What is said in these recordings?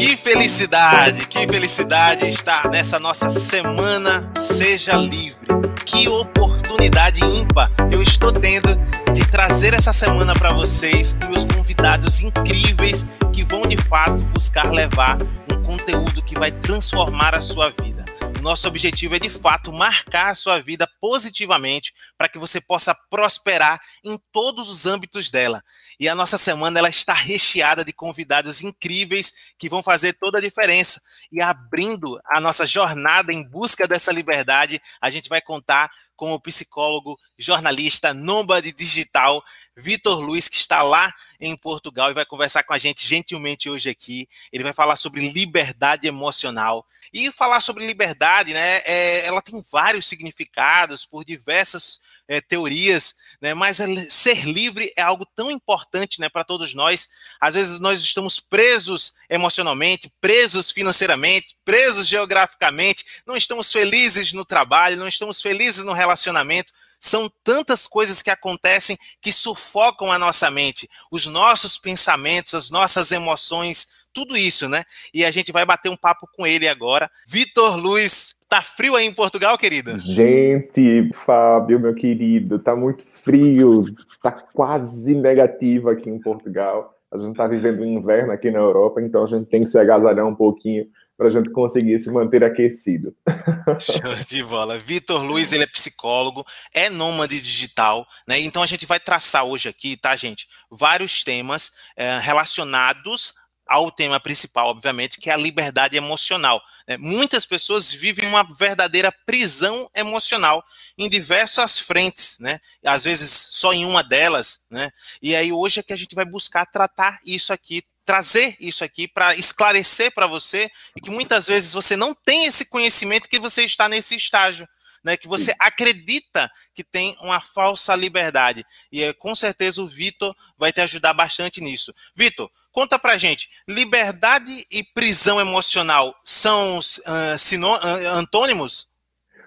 Que felicidade, que felicidade estar nessa nossa semana Seja Livre. Que oportunidade ímpar eu estou tendo de trazer essa semana para vocês com meus convidados incríveis que vão de fato buscar levar um conteúdo que vai transformar a sua vida. Nosso objetivo é de fato marcar a sua vida positivamente para que você possa prosperar em todos os âmbitos dela. E a nossa semana ela está recheada de convidados incríveis que vão fazer toda a diferença. E abrindo a nossa jornada em busca dessa liberdade, a gente vai contar com o psicólogo, jornalista, nômade digital, Vitor Luiz, que está lá em Portugal e vai conversar com a gente gentilmente hoje aqui. Ele vai falar sobre liberdade emocional. E falar sobre liberdade, né? É, ela tem vários significados por diversas é, teorias, né? Mas ser livre é algo tão importante, né, para todos nós. Às vezes nós estamos presos emocionalmente, presos financeiramente, presos geograficamente, não estamos felizes no trabalho, não estamos felizes no relacionamento. São tantas coisas que acontecem que sufocam a nossa mente, os nossos pensamentos, as nossas emoções, tudo isso, né? E a gente vai bater um papo com ele agora. Vitor Luiz, tá frio aí em Portugal, querida? Gente, Fábio, meu querido, tá muito frio, tá quase negativo aqui em Portugal. A gente tá vivendo um inverno aqui na Europa, então a gente tem que se agasalhar um pouquinho para a gente conseguir se manter aquecido. Show de bola. Vitor Luiz, ele é psicólogo, é nômade digital, né? Então a gente vai traçar hoje aqui, tá, gente? Vários temas é, relacionados ao tema principal, obviamente, que é a liberdade emocional. Né? Muitas pessoas vivem uma verdadeira prisão emocional em diversas frentes, né? Às vezes só em uma delas, né? E aí hoje é que a gente vai buscar tratar isso aqui, trazer isso aqui para esclarecer para você que muitas vezes você não tem esse conhecimento que você está nesse estágio. Né, que você acredita que tem uma falsa liberdade. E é, com certeza o Vitor vai te ajudar bastante nisso. Vitor, conta pra gente: liberdade e prisão emocional são uh, sinô, uh, antônimos?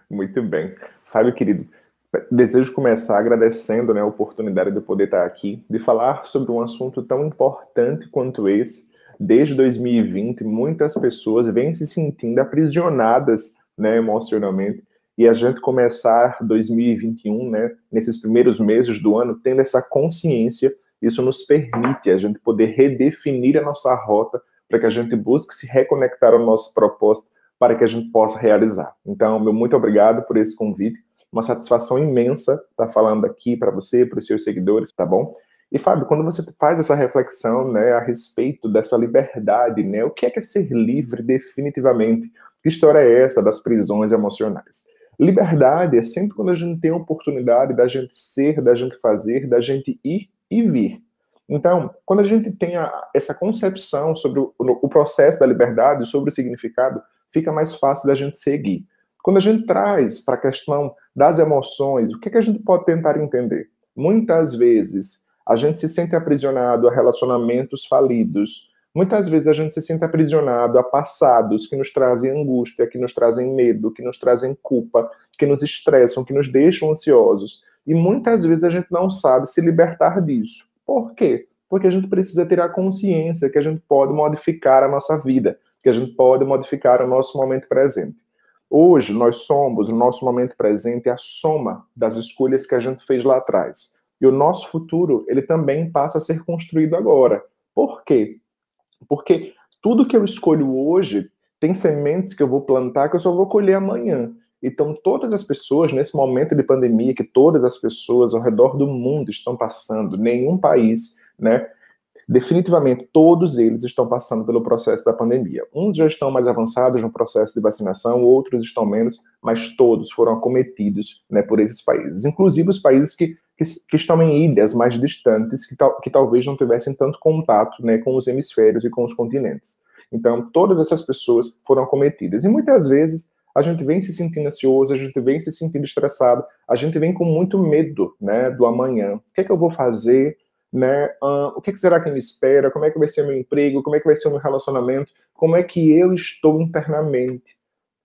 Muito bem. Fábio, querido, Desejo começar agradecendo né, a oportunidade de poder estar aqui, de falar sobre um assunto tão importante quanto esse. Desde 2020, muitas pessoas vêm se sentindo aprisionadas né, emocionalmente, e a gente começar 2021, né, nesses primeiros meses do ano, tendo essa consciência, isso nos permite a gente poder redefinir a nossa rota para que a gente busque se reconectar ao nosso propósito para que a gente possa realizar. Então, meu muito obrigado por esse convite uma satisfação imensa estar falando aqui para você, para os seus seguidores, tá bom? E Fábio, quando você faz essa reflexão, né, a respeito dessa liberdade, né, o que é que é ser livre definitivamente? Que história é essa das prisões emocionais? Liberdade é sempre quando a gente tem a oportunidade da gente ser, da gente fazer, da gente ir e vir. Então, quando a gente tem a, essa concepção sobre o, o processo da liberdade, sobre o significado, fica mais fácil da gente seguir. Quando a gente traz para a questão das emoções, o que, é que a gente pode tentar entender? Muitas vezes a gente se sente aprisionado a relacionamentos falidos. Muitas vezes a gente se sente aprisionado a passados que nos trazem angústia, que nos trazem medo, que nos trazem culpa, que nos estressam, que nos deixam ansiosos. E muitas vezes a gente não sabe se libertar disso. Por quê? Porque a gente precisa ter a consciência que a gente pode modificar a nossa vida, que a gente pode modificar o nosso momento presente. Hoje, nós somos, o nosso momento presente, a soma das escolhas que a gente fez lá atrás. E o nosso futuro, ele também passa a ser construído agora. Por quê? Porque tudo que eu escolho hoje tem sementes que eu vou plantar que eu só vou colher amanhã. Então, todas as pessoas, nesse momento de pandemia, que todas as pessoas ao redor do mundo estão passando, nenhum país, né, definitivamente todos eles estão passando pelo processo da pandemia. Uns já estão mais avançados no processo de vacinação, outros estão menos, mas todos foram acometidos né, por esses países, inclusive os países que, que, que estão em ilhas mais distantes, que, tal, que talvez não tivessem tanto contato né, com os hemisférios e com os continentes. Então, todas essas pessoas foram acometidas. E muitas vezes a gente vem se sentindo ansioso, a gente vem se sentindo estressado, a gente vem com muito medo né, do amanhã. O que é que eu vou fazer? né? Uh, o que, será que me espera? Como é que vai ser meu emprego? Como é que vai ser o meu relacionamento? Como é que eu estou internamente?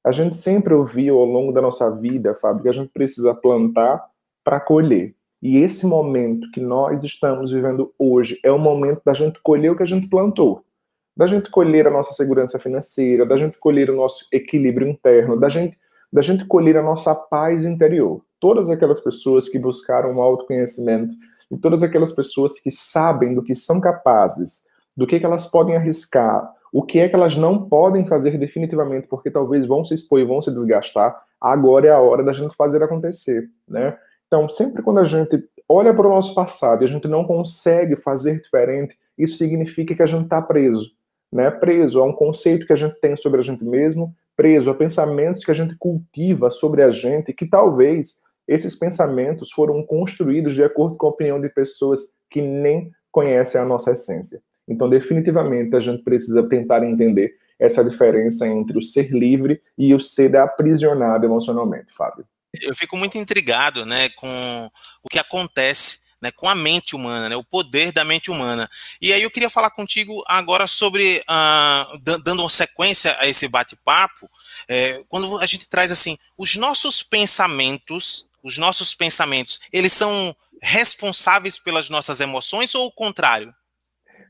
A gente sempre ouviu ao longo da nossa vida, Fábio, que a gente precisa plantar para colher. E esse momento que nós estamos vivendo hoje é o momento da gente colher o que a gente plantou. da gente colher a nossa segurança financeira, da gente colher o nosso equilíbrio interno, da gente, da gente colher a nossa paz interior. Todas aquelas pessoas que buscaram o autoconhecimento e todas aquelas pessoas que sabem do que são capazes, do que, que elas podem arriscar, o que é que elas não podem fazer definitivamente, porque talvez vão se expor e vão se desgastar, agora é a hora da gente fazer acontecer, né? Então, sempre quando a gente olha para o nosso passado e a gente não consegue fazer diferente, isso significa que a gente está preso, né? Preso a um conceito que a gente tem sobre a gente mesmo, preso a pensamentos que a gente cultiva sobre a gente, que talvez esses pensamentos foram construídos de acordo com a opinião de pessoas que nem conhecem a nossa essência. Então, definitivamente, a gente precisa tentar entender essa diferença entre o ser livre e o ser aprisionado emocionalmente, Fábio. Eu fico muito intrigado né, com o que acontece né, com a mente humana, né, o poder da mente humana. E aí eu queria falar contigo agora sobre, uh, dando uma sequência a esse bate-papo, é, quando a gente traz assim, os nossos pensamentos, os nossos pensamentos, eles são responsáveis pelas nossas emoções ou o contrário?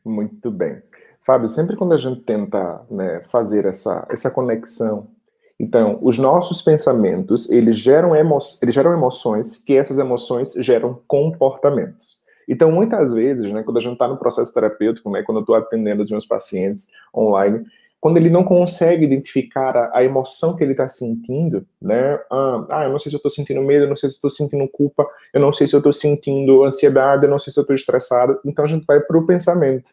Muito bem. Fábio, sempre quando a gente tenta né, fazer essa, essa conexão, então, os nossos pensamentos, eles geram, emo eles geram emoções, que essas emoções geram comportamentos. Então, muitas vezes, né, quando a gente está no processo terapêutico, né, quando eu estou atendendo os meus pacientes online, quando ele não consegue identificar a, a emoção que ele está sentindo, né? Ah, ah, eu não sei se eu estou sentindo medo, eu não sei se eu estou sentindo culpa, eu não sei se eu estou sentindo ansiedade, eu não sei se eu estou estressado. Então a gente vai para o pensamento,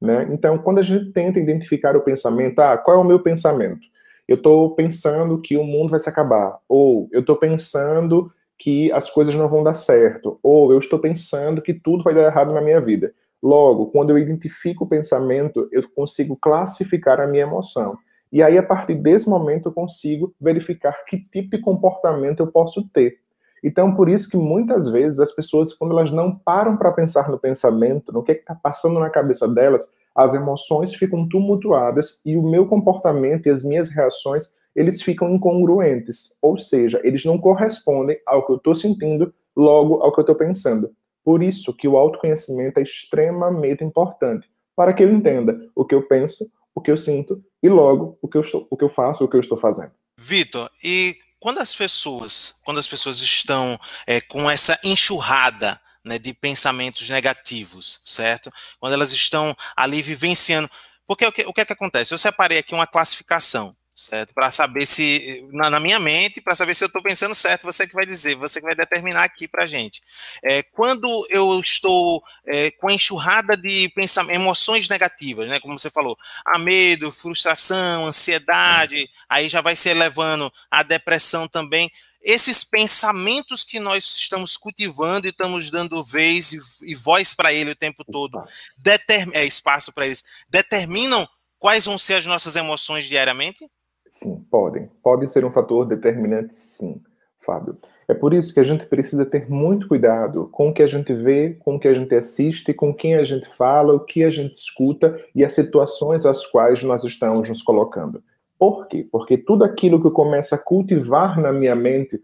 né? Então quando a gente tenta identificar o pensamento, ah, qual é o meu pensamento? Eu estou pensando que o mundo vai se acabar, ou eu estou pensando que as coisas não vão dar certo, ou eu estou pensando que tudo vai dar errado na minha vida. Logo, quando eu identifico o pensamento, eu consigo classificar a minha emoção. E aí, a partir desse momento, eu consigo verificar que tipo de comportamento eu posso ter. Então, por isso que muitas vezes as pessoas, quando elas não param para pensar no pensamento, no que é está passando na cabeça delas, as emoções ficam tumultuadas e o meu comportamento e as minhas reações, eles ficam incongruentes. Ou seja, eles não correspondem ao que eu estou sentindo, logo ao que eu estou pensando. Por isso que o autoconhecimento é extremamente importante, para que ele entenda o que eu penso, o que eu sinto e logo o que eu, estou, o que eu faço, o que eu estou fazendo. Vitor, e quando as pessoas, quando as pessoas estão é, com essa enxurrada né, de pensamentos negativos, certo? Quando elas estão ali vivenciando, porque o que, o que é que acontece? Eu separei aqui uma classificação certo? Para saber se, na, na minha mente, para saber se eu estou pensando certo, você que vai dizer, você que vai determinar aqui para a gente. É, quando eu estou é, com a enxurrada de emoções negativas, né, como você falou, a medo, frustração, ansiedade, aí já vai se elevando a depressão também. Esses pensamentos que nós estamos cultivando e estamos dando vez e, e voz para ele o tempo todo, determ, é, espaço para eles, determinam quais vão ser as nossas emoções diariamente? Sim, podem. Podem ser um fator determinante, sim, Fábio. É por isso que a gente precisa ter muito cuidado com o que a gente vê, com o que a gente assiste, com quem a gente fala, o que a gente escuta e as situações às quais nós estamos nos colocando. Por quê? Porque tudo aquilo que eu começo a cultivar na minha mente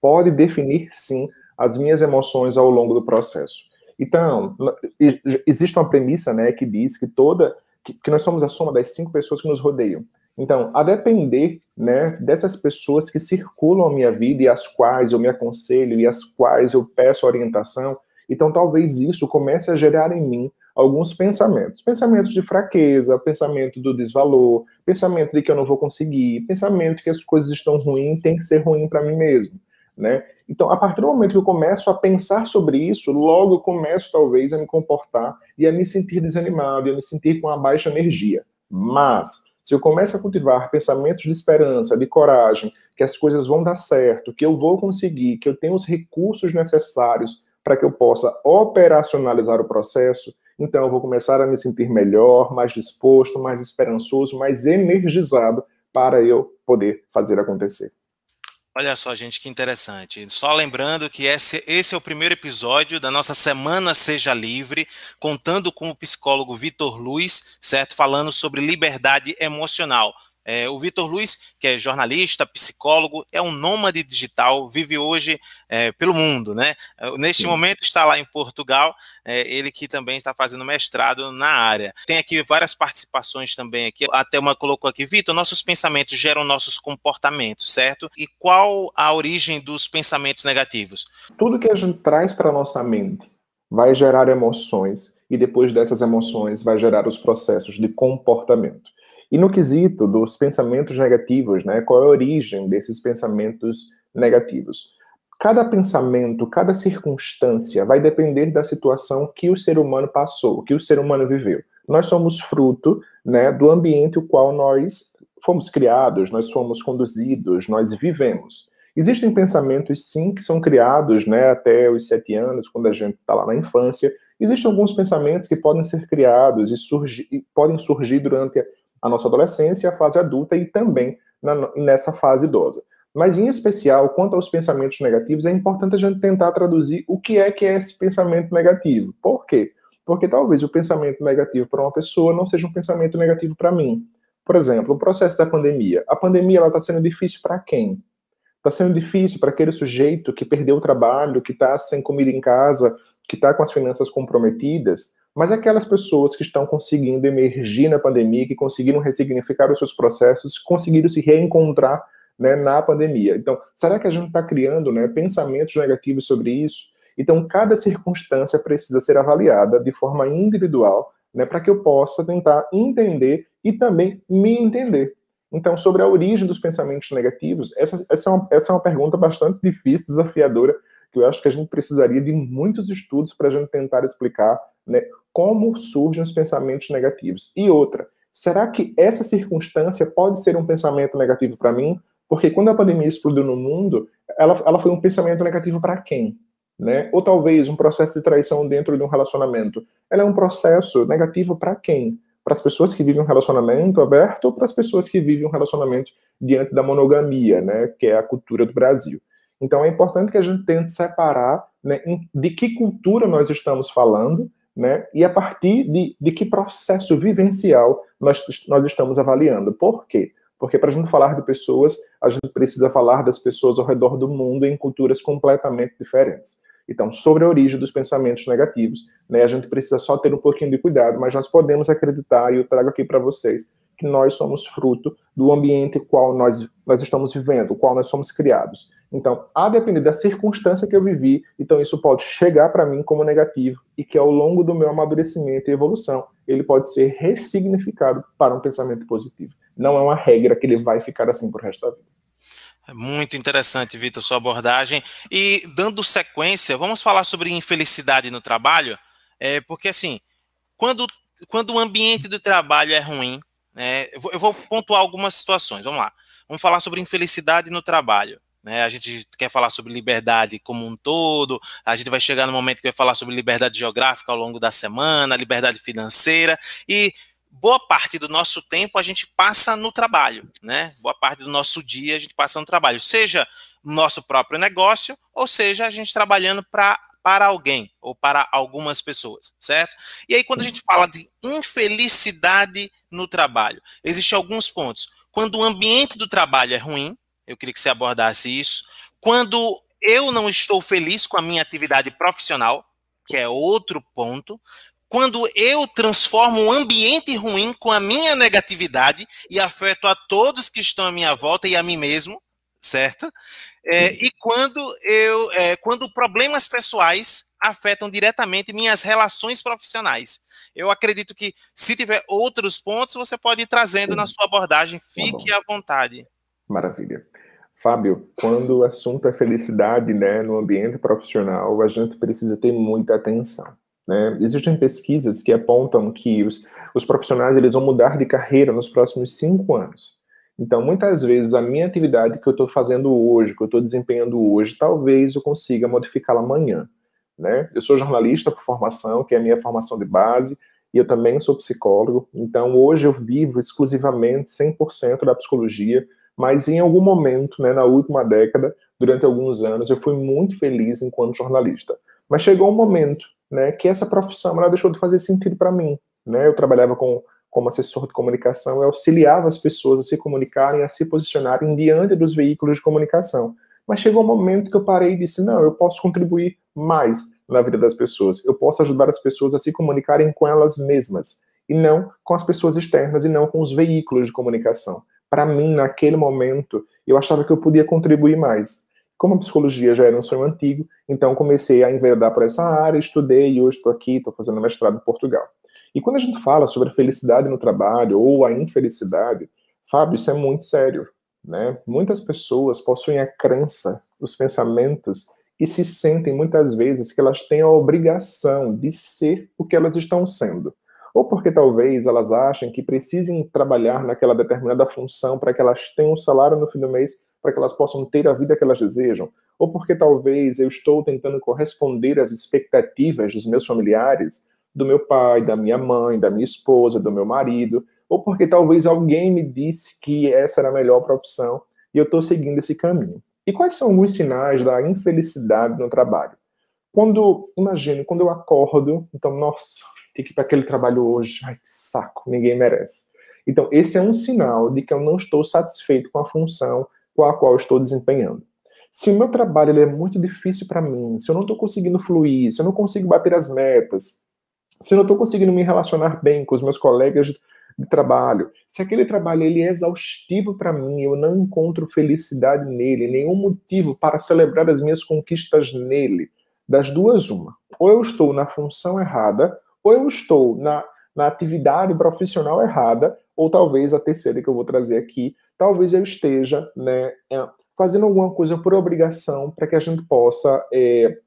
pode definir, sim, as minhas emoções ao longo do processo. Então, existe uma premissa né, que diz que toda que nós somos a soma das cinco pessoas que nos rodeiam. Então, a depender né, dessas pessoas que circulam a minha vida e as quais eu me aconselho e as quais eu peço orientação, então talvez isso comece a gerar em mim alguns pensamentos. Pensamentos de fraqueza, pensamento do desvalor, pensamento de que eu não vou conseguir, pensamento que as coisas estão ruins, tem que ser ruim para mim mesmo. Né? Então, a partir do momento que eu começo a pensar sobre isso, logo eu começo talvez a me comportar e a me sentir desanimado, e a me sentir com uma baixa energia. Mas, se eu começo a cultivar pensamentos de esperança, de coragem, que as coisas vão dar certo, que eu vou conseguir, que eu tenho os recursos necessários para que eu possa operacionalizar o processo, então eu vou começar a me sentir melhor, mais disposto, mais esperançoso, mais energizado para eu poder fazer acontecer. Olha só, gente, que interessante. Só lembrando que esse, esse, é o primeiro episódio da nossa Semana Seja Livre, contando com o psicólogo Vitor Luiz, certo? Falando sobre liberdade emocional. É, o Vitor Luiz, que é jornalista, psicólogo, é um nômade digital, vive hoje é, pelo mundo, né? Neste Sim. momento está lá em Portugal, é, ele que também está fazendo mestrado na área. Tem aqui várias participações também aqui. Até uma colocou aqui, Vitor, nossos pensamentos geram nossos comportamentos, certo? E qual a origem dos pensamentos negativos? Tudo que a gente traz para nossa mente vai gerar emoções e depois dessas emoções vai gerar os processos de comportamento. E no quesito dos pensamentos negativos, né, qual é a origem desses pensamentos negativos? Cada pensamento, cada circunstância vai depender da situação que o ser humano passou, que o ser humano viveu. Nós somos fruto né, do ambiente o qual nós fomos criados, nós fomos conduzidos, nós vivemos. Existem pensamentos, sim, que são criados né, até os sete anos, quando a gente está lá na infância. Existem alguns pensamentos que podem ser criados e, surgir, podem surgir durante a nossa adolescência, a fase adulta e também na, nessa fase idosa. Mas, em especial, quanto aos pensamentos negativos, é importante a gente tentar traduzir o que é que é esse pensamento negativo. Por quê? Porque talvez o pensamento negativo para uma pessoa não seja um pensamento negativo para mim. Por exemplo, o processo da pandemia. A pandemia está sendo difícil para quem? Está sendo difícil para aquele sujeito que perdeu o trabalho, que está sem comida em casa, que está com as finanças comprometidas, mas aquelas pessoas que estão conseguindo emergir na pandemia, que conseguiram ressignificar os seus processos, conseguiram se reencontrar né, na pandemia. Então, será que a gente está criando né, pensamentos negativos sobre isso? Então, cada circunstância precisa ser avaliada de forma individual, né, para que eu possa tentar entender e também me entender. Então, sobre a origem dos pensamentos negativos, essa, essa, é, uma, essa é uma pergunta bastante difícil, desafiadora, que eu acho que a gente precisaria de muitos estudos para a gente tentar explicar né, como surgem os pensamentos negativos. E outra, será que essa circunstância pode ser um pensamento negativo para mim? Porque quando a pandemia explodiu no mundo, ela, ela foi um pensamento negativo para quem? Né? Ou talvez um processo de traição dentro de um relacionamento. Ela é um processo negativo para quem? para as pessoas que vivem um relacionamento aberto ou para as pessoas que vivem um relacionamento diante da monogamia, né, que é a cultura do Brasil. Então é importante que a gente tente separar né, de que cultura nós estamos falando né, e a partir de, de que processo vivencial nós, nós estamos avaliando. Por quê? Porque para a gente falar de pessoas, a gente precisa falar das pessoas ao redor do mundo em culturas completamente diferentes. Então, sobre a origem dos pensamentos negativos, né, a gente precisa só ter um pouquinho de cuidado, mas nós podemos acreditar, e eu trago aqui para vocês, que nós somos fruto do ambiente qual nós, nós estamos vivendo, qual nós somos criados. Então, a depender da circunstância que eu vivi, então isso pode chegar para mim como negativo e que ao longo do meu amadurecimento e evolução, ele pode ser ressignificado para um pensamento positivo. Não é uma regra que ele vai ficar assim por resto da vida. É muito interessante, Vitor, sua abordagem. E dando sequência, vamos falar sobre infelicidade no trabalho, é, porque assim, quando, quando o ambiente do trabalho é ruim, né, eu, vou, eu vou pontuar algumas situações. Vamos lá. Vamos falar sobre infelicidade no trabalho. Né? A gente quer falar sobre liberdade como um todo, a gente vai chegar no momento que vai falar sobre liberdade geográfica ao longo da semana, liberdade financeira, e boa parte do nosso tempo a gente passa no trabalho, né? Boa parte do nosso dia a gente passa no trabalho, seja no nosso próprio negócio, ou seja, a gente trabalhando pra, para alguém ou para algumas pessoas, certo? E aí, quando a gente fala de infelicidade no trabalho, existem alguns pontos. Quando o ambiente do trabalho é ruim, eu queria que você abordasse isso. Quando eu não estou feliz com a minha atividade profissional, que é outro ponto quando eu transformo um ambiente ruim com a minha negatividade e afeto a todos que estão à minha volta e a mim mesmo, certo? É, e quando eu, é, quando problemas pessoais afetam diretamente minhas relações profissionais. Eu acredito que se tiver outros pontos, você pode ir trazendo na sua abordagem. Tá Fique à vontade. Maravilha. Fábio, quando o assunto é felicidade, né, no ambiente profissional, a gente precisa ter muita atenção. Né? Existem pesquisas que apontam que os, os profissionais eles vão mudar de carreira nos próximos cinco anos. Então, muitas vezes, a minha atividade que eu estou fazendo hoje, que eu estou desempenhando hoje, talvez eu consiga modificá-la amanhã. Né? Eu sou jornalista por formação, que é a minha formação de base, e eu também sou psicólogo. Então, hoje eu vivo exclusivamente 100% da psicologia, mas em algum momento, né, na última década, durante alguns anos, eu fui muito feliz enquanto jornalista. Mas chegou um momento né, que essa profissão ela deixou de fazer sentido para mim. Né? Eu trabalhava com, como assessor de comunicação, eu auxiliava as pessoas a se comunicarem, a se posicionarem diante dos veículos de comunicação. Mas chegou um momento que eu parei e disse: não, eu posso contribuir mais na vida das pessoas. Eu posso ajudar as pessoas a se comunicarem com elas mesmas e não com as pessoas externas e não com os veículos de comunicação. Para mim, naquele momento, eu achava que eu podia contribuir mais. Como a psicologia já era um sonho antigo, então comecei a enveredar por essa área, estudei e hoje estou aqui, estou fazendo mestrado em Portugal. E quando a gente fala sobre a felicidade no trabalho ou a infelicidade, Fábio, isso é muito sério. Né? Muitas pessoas possuem a crença, os pensamentos e se sentem muitas vezes que elas têm a obrigação de ser o que elas estão sendo. Ou porque talvez elas achem que precisem trabalhar naquela determinada função para que elas tenham um salário no fim do mês, para que elas possam ter a vida que elas desejam. Ou porque talvez eu estou tentando corresponder às expectativas dos meus familiares, do meu pai, da minha mãe, da minha esposa, do meu marido, ou porque talvez alguém me disse que essa era a melhor profissão e eu estou seguindo esse caminho. E quais são alguns sinais da infelicidade no trabalho? Quando, imagine, quando eu acordo, então, nossa, tem que ir para aquele trabalho hoje, ai que saco, ninguém merece. Então, esse é um sinal de que eu não estou satisfeito com a função com a qual estou desempenhando. Se o meu trabalho ele é muito difícil para mim, se eu não estou conseguindo fluir, se eu não consigo bater as metas, se eu não estou conseguindo me relacionar bem com os meus colegas de trabalho, se aquele trabalho ele é exaustivo para mim, eu não encontro felicidade nele, nenhum motivo para celebrar as minhas conquistas nele, das duas uma. Ou eu estou na função errada, ou eu estou na, na atividade profissional errada, ou talvez a terceira que eu vou trazer aqui, talvez eu esteja né, é, fazendo alguma coisa por obrigação para que a gente possa é,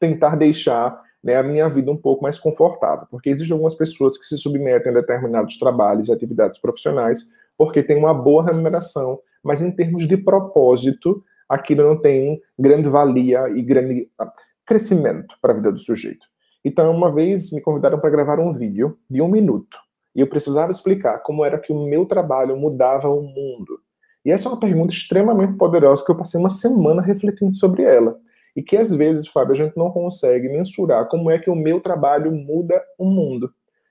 tentar deixar né, a minha vida um pouco mais confortável, porque existem algumas pessoas que se submetem a determinados trabalhos e atividades profissionais porque tem uma boa remuneração, mas em termos de propósito, aquilo não tem grande valia e grande ah, crescimento para a vida do sujeito. Então, uma vez me convidaram para gravar um vídeo de um minuto e eu precisava explicar como era que o meu trabalho mudava o mundo. E essa é uma pergunta extremamente poderosa que eu passei uma semana refletindo sobre ela. E que às vezes, Fábio, a gente não consegue mensurar como é que o meu trabalho muda o mundo.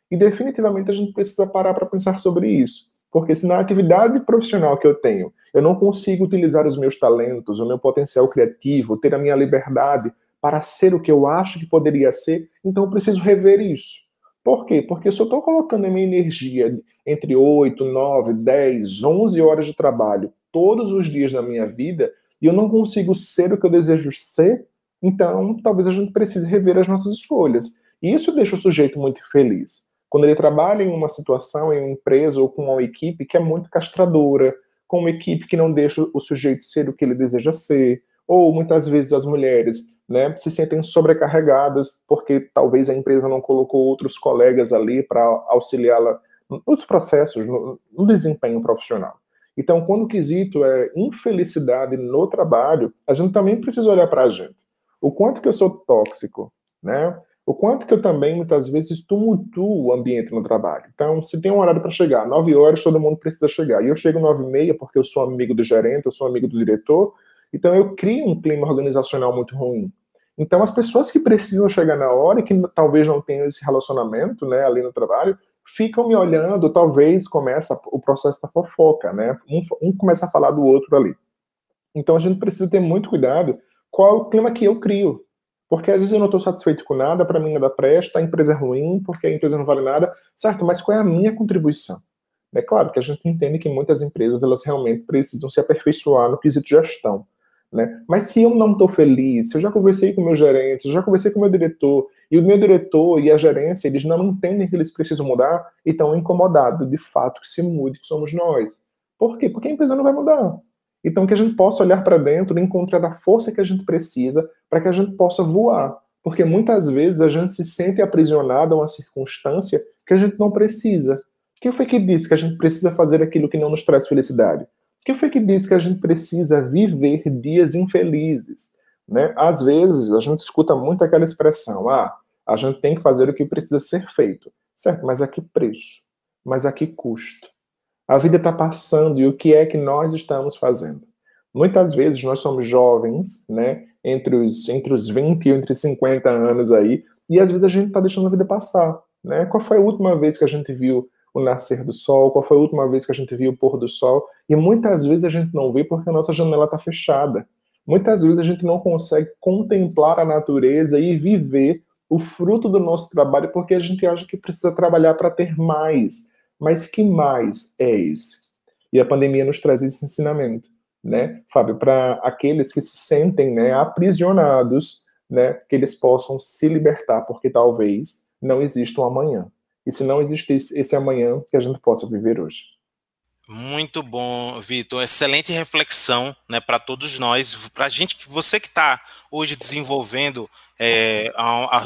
E definitivamente a gente precisa parar para pensar sobre isso. Porque se na atividade profissional que eu tenho, eu não consigo utilizar os meus talentos, o meu potencial criativo, ter a minha liberdade para ser o que eu acho que poderia ser, então eu preciso rever isso. Por quê? Porque se eu estou colocando a minha energia entre 8, 9, 10, 11 horas de trabalho todos os dias da minha vida, e eu não consigo ser o que eu desejo ser, então talvez a gente precise rever as nossas escolhas. E isso deixa o sujeito muito feliz. Quando ele trabalha em uma situação, em uma empresa ou com uma equipe que é muito castradora, com uma equipe que não deixa o sujeito ser o que ele deseja ser, ou muitas vezes as mulheres né, se sentem sobrecarregadas porque talvez a empresa não colocou outros colegas ali para auxiliá-la nos processos, no, desempenho profissional. Então, quando o quesito é infelicidade no trabalho, a gente também precisa olhar para a gente. O quanto que eu sou tóxico, né? O quanto que eu também, muitas vezes, tumultuo o ambiente no trabalho. Então, se tem um horário para chegar, nove horas, todo mundo precisa chegar. E eu chego nove e meia porque eu sou amigo do gerente, eu sou amigo do diretor. Então, eu crio um clima organizacional muito ruim. Então, as pessoas que precisam chegar na hora e que talvez não tenham esse relacionamento né, ali no trabalho, ficam me olhando, talvez começa o processo da fofoca, né? Um, um começa a falar do outro ali. Então a gente precisa ter muito cuidado qual é o clima que eu crio. Porque às vezes eu não estou satisfeito com nada, para mim nada presta, a empresa é ruim, porque a empresa não vale nada, certo? Mas qual é a minha contribuição? É claro que a gente entende que muitas empresas elas realmente precisam se aperfeiçoar no quesito gestão. Né? Mas se eu não estou feliz, se eu já conversei com meu gerente, já conversei com meu diretor, e o meu diretor e a gerência, eles não entendem que eles precisam mudar e estão incomodados, de fato, que se mude, que somos nós. Por quê? Porque a empresa não vai mudar. Então, que a gente possa olhar para dentro e encontrar a força que a gente precisa para que a gente possa voar. Porque muitas vezes a gente se sente aprisionado a uma circunstância que a gente não precisa. Quem foi que disse que a gente precisa fazer aquilo que não nos traz felicidade? Quem foi que disse que a gente precisa viver dias infelizes? Né? Às vezes a gente escuta muito aquela expressão: ah, a gente tem que fazer o que precisa ser feito. Certo, mas a que preço? Mas a que custo? A vida está passando e o que é que nós estamos fazendo? Muitas vezes nós somos jovens, né, entre os, entre os 20 e entre 50 anos aí, e às vezes a gente está deixando a vida passar. Né? Qual foi a última vez que a gente viu o nascer do sol, qual foi a última vez que a gente viu o pôr do sol, e muitas vezes a gente não vê porque a nossa janela está fechada. Muitas vezes a gente não consegue contemplar a natureza e viver o fruto do nosso trabalho porque a gente acha que precisa trabalhar para ter mais. Mas que mais é esse? E a pandemia nos traz esse ensinamento, né, Fábio, para aqueles que se sentem né, aprisionados, né, que eles possam se libertar, porque talvez não exista um amanhã. E se não existisse esse amanhã, que a gente possa viver hoje. Muito bom, Vitor. Excelente reflexão, né, para todos nós, para a gente, você que está hoje desenvolvendo é,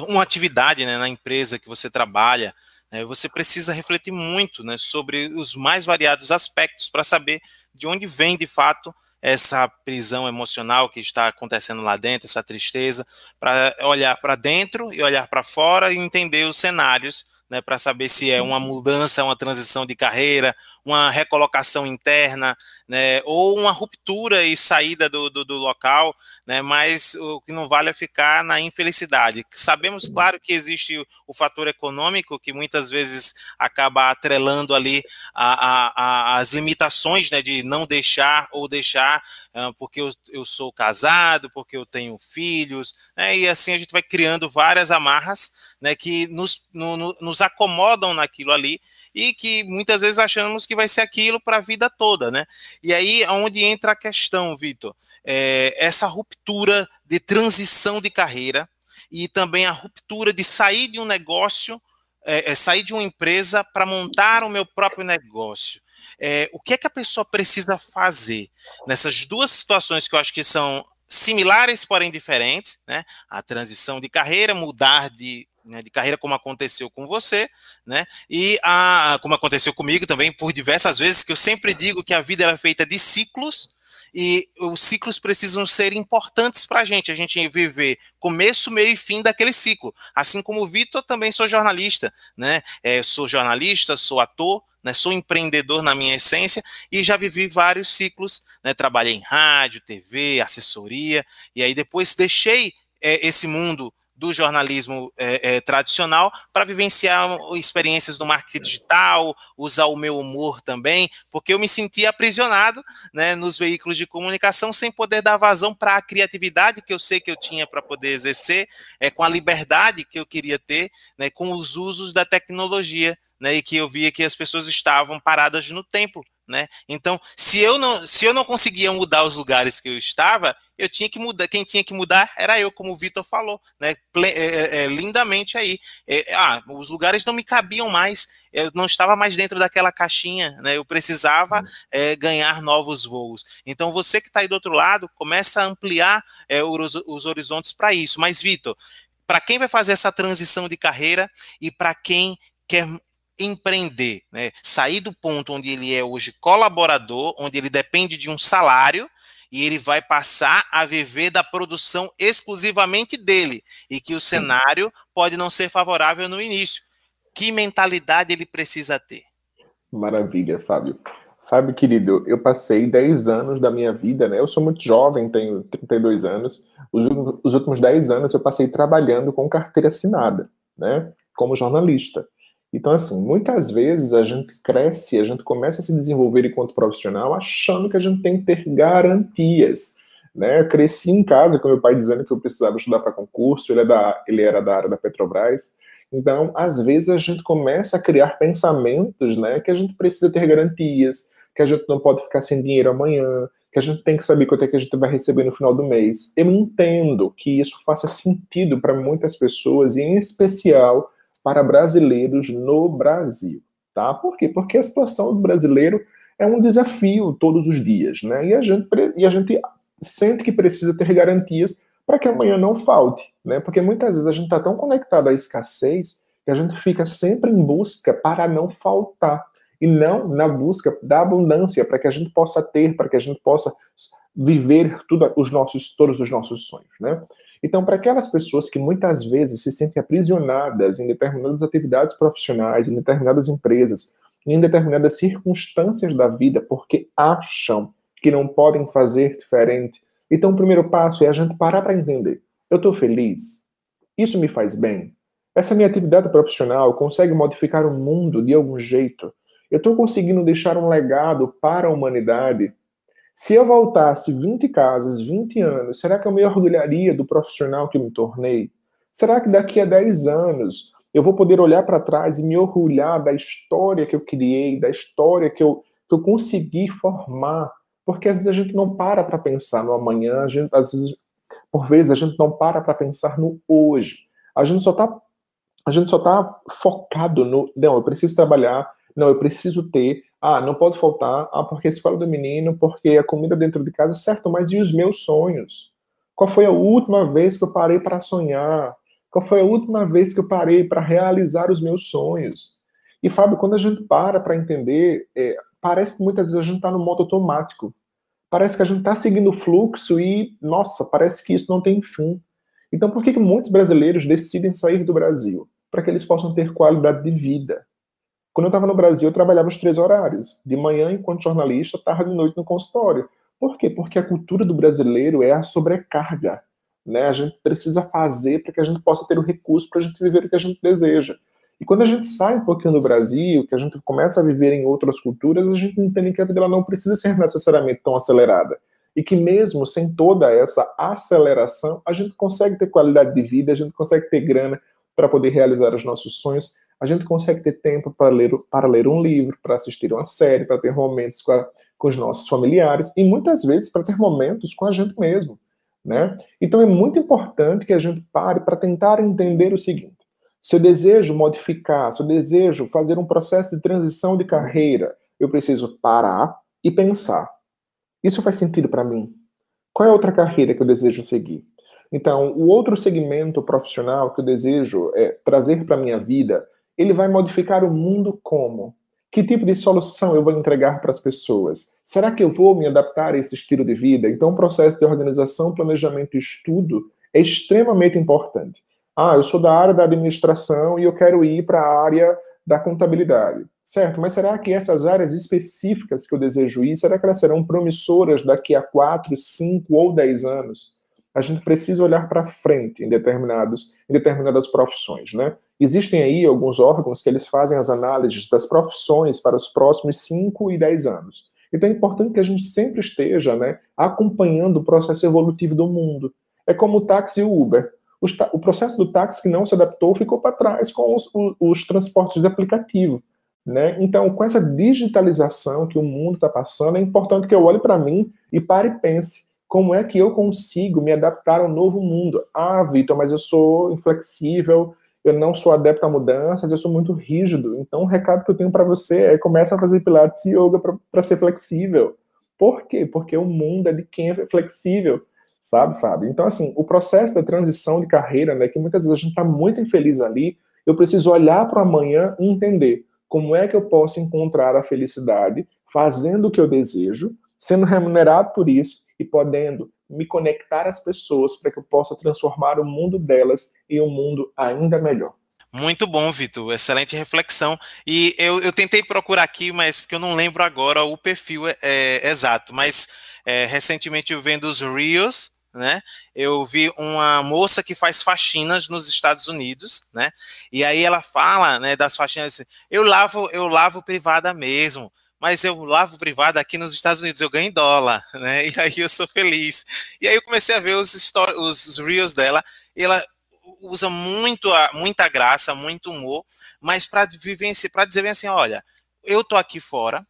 uma atividade né, na empresa que você trabalha, né, você precisa refletir muito, né, sobre os mais variados aspectos para saber de onde vem de fato essa prisão emocional que está acontecendo lá dentro, essa tristeza, para olhar para dentro e olhar para fora e entender os cenários, né, para saber se é uma mudança, uma transição de carreira, uma recolocação interna, né, ou uma ruptura e saída do, do, do, local, né, mas o que não vale é ficar na infelicidade. Sabemos, claro, que existe o, o fator econômico, que muitas vezes acaba atrelando ali a, a, a, as limitações né, de não deixar ou deixar, uh, porque eu, eu, sou casado, porque eu tenho filhos, né, e assim a gente vai criando várias amarras né, que nos, no, no, nos acomodam naquilo ali, e que muitas vezes achamos que vai ser aquilo para a vida toda, né? E aí é onde entra a questão, Vitor, é, essa ruptura de transição de carreira e também a ruptura de sair de um negócio, é, é, sair de uma empresa para montar o meu próprio negócio. É, o que é que a pessoa precisa fazer nessas duas situações que eu acho que são similares, porém diferentes, né? A transição de carreira, mudar de né, de carreira, como aconteceu com você, né? E a, como aconteceu comigo também por diversas vezes, que eu sempre digo que a vida é feita de ciclos e os ciclos precisam ser importantes para a gente, a gente viver começo, meio e fim daquele ciclo. Assim como o Vitor, também sou jornalista, né? É, sou jornalista, sou ator, né? Sou empreendedor na minha essência e já vivi vários ciclos, né? Trabalhei em rádio, TV, assessoria e aí depois deixei é, esse mundo do jornalismo é, é, tradicional para vivenciar experiências no marketing digital, usar o meu humor também, porque eu me sentia aprisionado né, nos veículos de comunicação sem poder dar vazão para a criatividade que eu sei que eu tinha para poder exercer, é, com a liberdade que eu queria ter, né, com os usos da tecnologia, né, e que eu via que as pessoas estavam paradas no tempo. Né? Então, se eu não se eu não conseguia mudar os lugares que eu estava, eu tinha que mudar, quem tinha que mudar era eu, como o Vitor falou, né? É, é, é, lindamente aí. É, ah, os lugares não me cabiam mais, eu não estava mais dentro daquela caixinha, né? Eu precisava uhum. é, ganhar novos voos. Então você que está aí do outro lado, começa a ampliar é, os, os horizontes para isso. Mas, Vitor, para quem vai fazer essa transição de carreira e para quem quer empreender, né? sair do ponto onde ele é hoje colaborador, onde ele depende de um salário, e ele vai passar a viver da produção exclusivamente dele e que o cenário pode não ser favorável no início. Que mentalidade ele precisa ter? Maravilha, Fábio. Fábio, querido, eu passei 10 anos da minha vida, né? Eu sou muito jovem, tenho 32 anos. Os, os últimos 10 anos eu passei trabalhando com carteira assinada, né? Como jornalista. Então, assim, muitas vezes a gente cresce, a gente começa a se desenvolver enquanto profissional achando que a gente tem que ter garantias. Né? Eu cresci em casa com meu pai dizendo que eu precisava estudar para concurso, ele, é da, ele era da área da Petrobras. Então, às vezes a gente começa a criar pensamentos né, que a gente precisa ter garantias, que a gente não pode ficar sem dinheiro amanhã, que a gente tem que saber quanto é que a gente vai receber no final do mês. Eu entendo que isso faça sentido para muitas pessoas, e em especial para brasileiros no Brasil, tá? Por quê? Porque a situação do brasileiro é um desafio todos os dias, né? E a gente, e a gente sente que precisa ter garantias para que amanhã não falte, né? Porque muitas vezes a gente está tão conectado à escassez que a gente fica sempre em busca para não faltar e não na busca da abundância para que a gente possa ter, para que a gente possa viver tudo os nossos todos os nossos sonhos, né? Então, para aquelas pessoas que muitas vezes se sentem aprisionadas em determinadas atividades profissionais, em determinadas empresas, em determinadas circunstâncias da vida, porque acham que não podem fazer diferente, então o primeiro passo é a gente parar para entender: eu estou feliz? Isso me faz bem? Essa minha atividade profissional consegue modificar o mundo de algum jeito? Eu estou conseguindo deixar um legado para a humanidade? Se eu voltasse 20 casas, 20 anos, será que eu me orgulharia do profissional que me tornei? Será que daqui a 10 anos eu vou poder olhar para trás e me orgulhar da história que eu criei, da história que eu, que eu consegui formar? Porque às vezes a gente não para para pensar no amanhã, a gente, às vezes, por vezes a gente não para para pensar no hoje. A gente só está a gente só está focado no, não, eu preciso trabalhar, não, eu preciso ter, ah, não pode faltar, ah, porque a escola do menino, porque a comida dentro de casa, certo, mas e os meus sonhos? Qual foi a última vez que eu parei para sonhar? Qual foi a última vez que eu parei para realizar os meus sonhos? E, Fábio, quando a gente para para entender, é, parece que muitas vezes a gente está no modo automático. Parece que a gente está seguindo o fluxo e, nossa, parece que isso não tem fim. Então, por que, que muitos brasileiros decidem sair do Brasil? para que eles possam ter qualidade de vida. Quando eu estava no Brasil, eu trabalhava os três horários: de manhã enquanto jornalista, tarde e noite no consultório. Por quê? Porque a cultura do brasileiro é a sobrecarga. Né? A gente precisa fazer para que a gente possa ter o recurso para a gente viver o que a gente deseja. E quando a gente sai um pouquinho do Brasil, que a gente começa a viver em outras culturas, a gente entende que a vida não precisa ser necessariamente tão acelerada. E que mesmo sem toda essa aceleração, a gente consegue ter qualidade de vida, a gente consegue ter grana, para poder realizar os nossos sonhos, a gente consegue ter tempo para ler, para ler um livro, para assistir uma série, para ter momentos com, a, com os nossos familiares e muitas vezes para ter momentos com a gente mesmo. Né? Então é muito importante que a gente pare para tentar entender o seguinte: se eu desejo modificar, se eu desejo fazer um processo de transição de carreira, eu preciso parar e pensar. Isso faz sentido para mim? Qual é a outra carreira que eu desejo seguir? Então, o outro segmento profissional que eu desejo é, trazer para minha vida, ele vai modificar o mundo como? Que tipo de solução eu vou entregar para as pessoas? Será que eu vou me adaptar a esse estilo de vida? Então, o processo de organização, planejamento e estudo é extremamente importante. Ah, eu sou da área da administração e eu quero ir para a área da contabilidade. Certo, mas será que essas áreas específicas que eu desejo ir, será que elas serão promissoras daqui a 4, 5 ou 10 anos? A gente precisa olhar para frente em, determinados, em determinadas profissões, né? Existem aí alguns órgãos que eles fazem as análises das profissões para os próximos 5 e 10 anos. Então é importante que a gente sempre esteja né, acompanhando o processo evolutivo do mundo. É como o táxi e o Uber. O, processo do táxi que não se adaptou ficou para trás com os, os, os transportes de aplicativo. Né? Então, com essa digitalização que o mundo está passando, é importante que eu olhe para mim e pare e pense como é que eu consigo me adaptar ao novo mundo? Ah, Vitor, mas eu sou inflexível, eu não sou adepto a mudanças, eu sou muito rígido. Então, o recado que eu tenho para você é começa a fazer pilates e yoga para ser flexível. Por quê? Porque o mundo é de quem é flexível, sabe, Fábio? Então, assim, o processo da transição de carreira, né, que muitas vezes a gente está muito infeliz ali, eu preciso olhar para amanhã e entender como é que eu posso encontrar a felicidade fazendo o que eu desejo, sendo remunerado por isso e podendo me conectar às pessoas para que eu possa transformar o mundo delas em um mundo ainda melhor. Muito bom, Vitor. Excelente reflexão. E eu, eu tentei procurar aqui, mas porque eu não lembro agora o perfil é, é, exato. Mas é, recentemente eu vendo os Reels, né? Eu vi uma moça que faz faxinas nos Estados Unidos, né? E aí ela fala, né, das faxinas assim, eu lavo, eu lavo privada mesmo mas eu lavo privado aqui nos Estados Unidos, eu ganho dólar, né? E aí eu sou feliz. E aí eu comecei a ver os, os reels dela, e ela usa muito a, muita graça, muito humor, mas para vivenciar, para dizer bem assim, olha, eu tô aqui fora,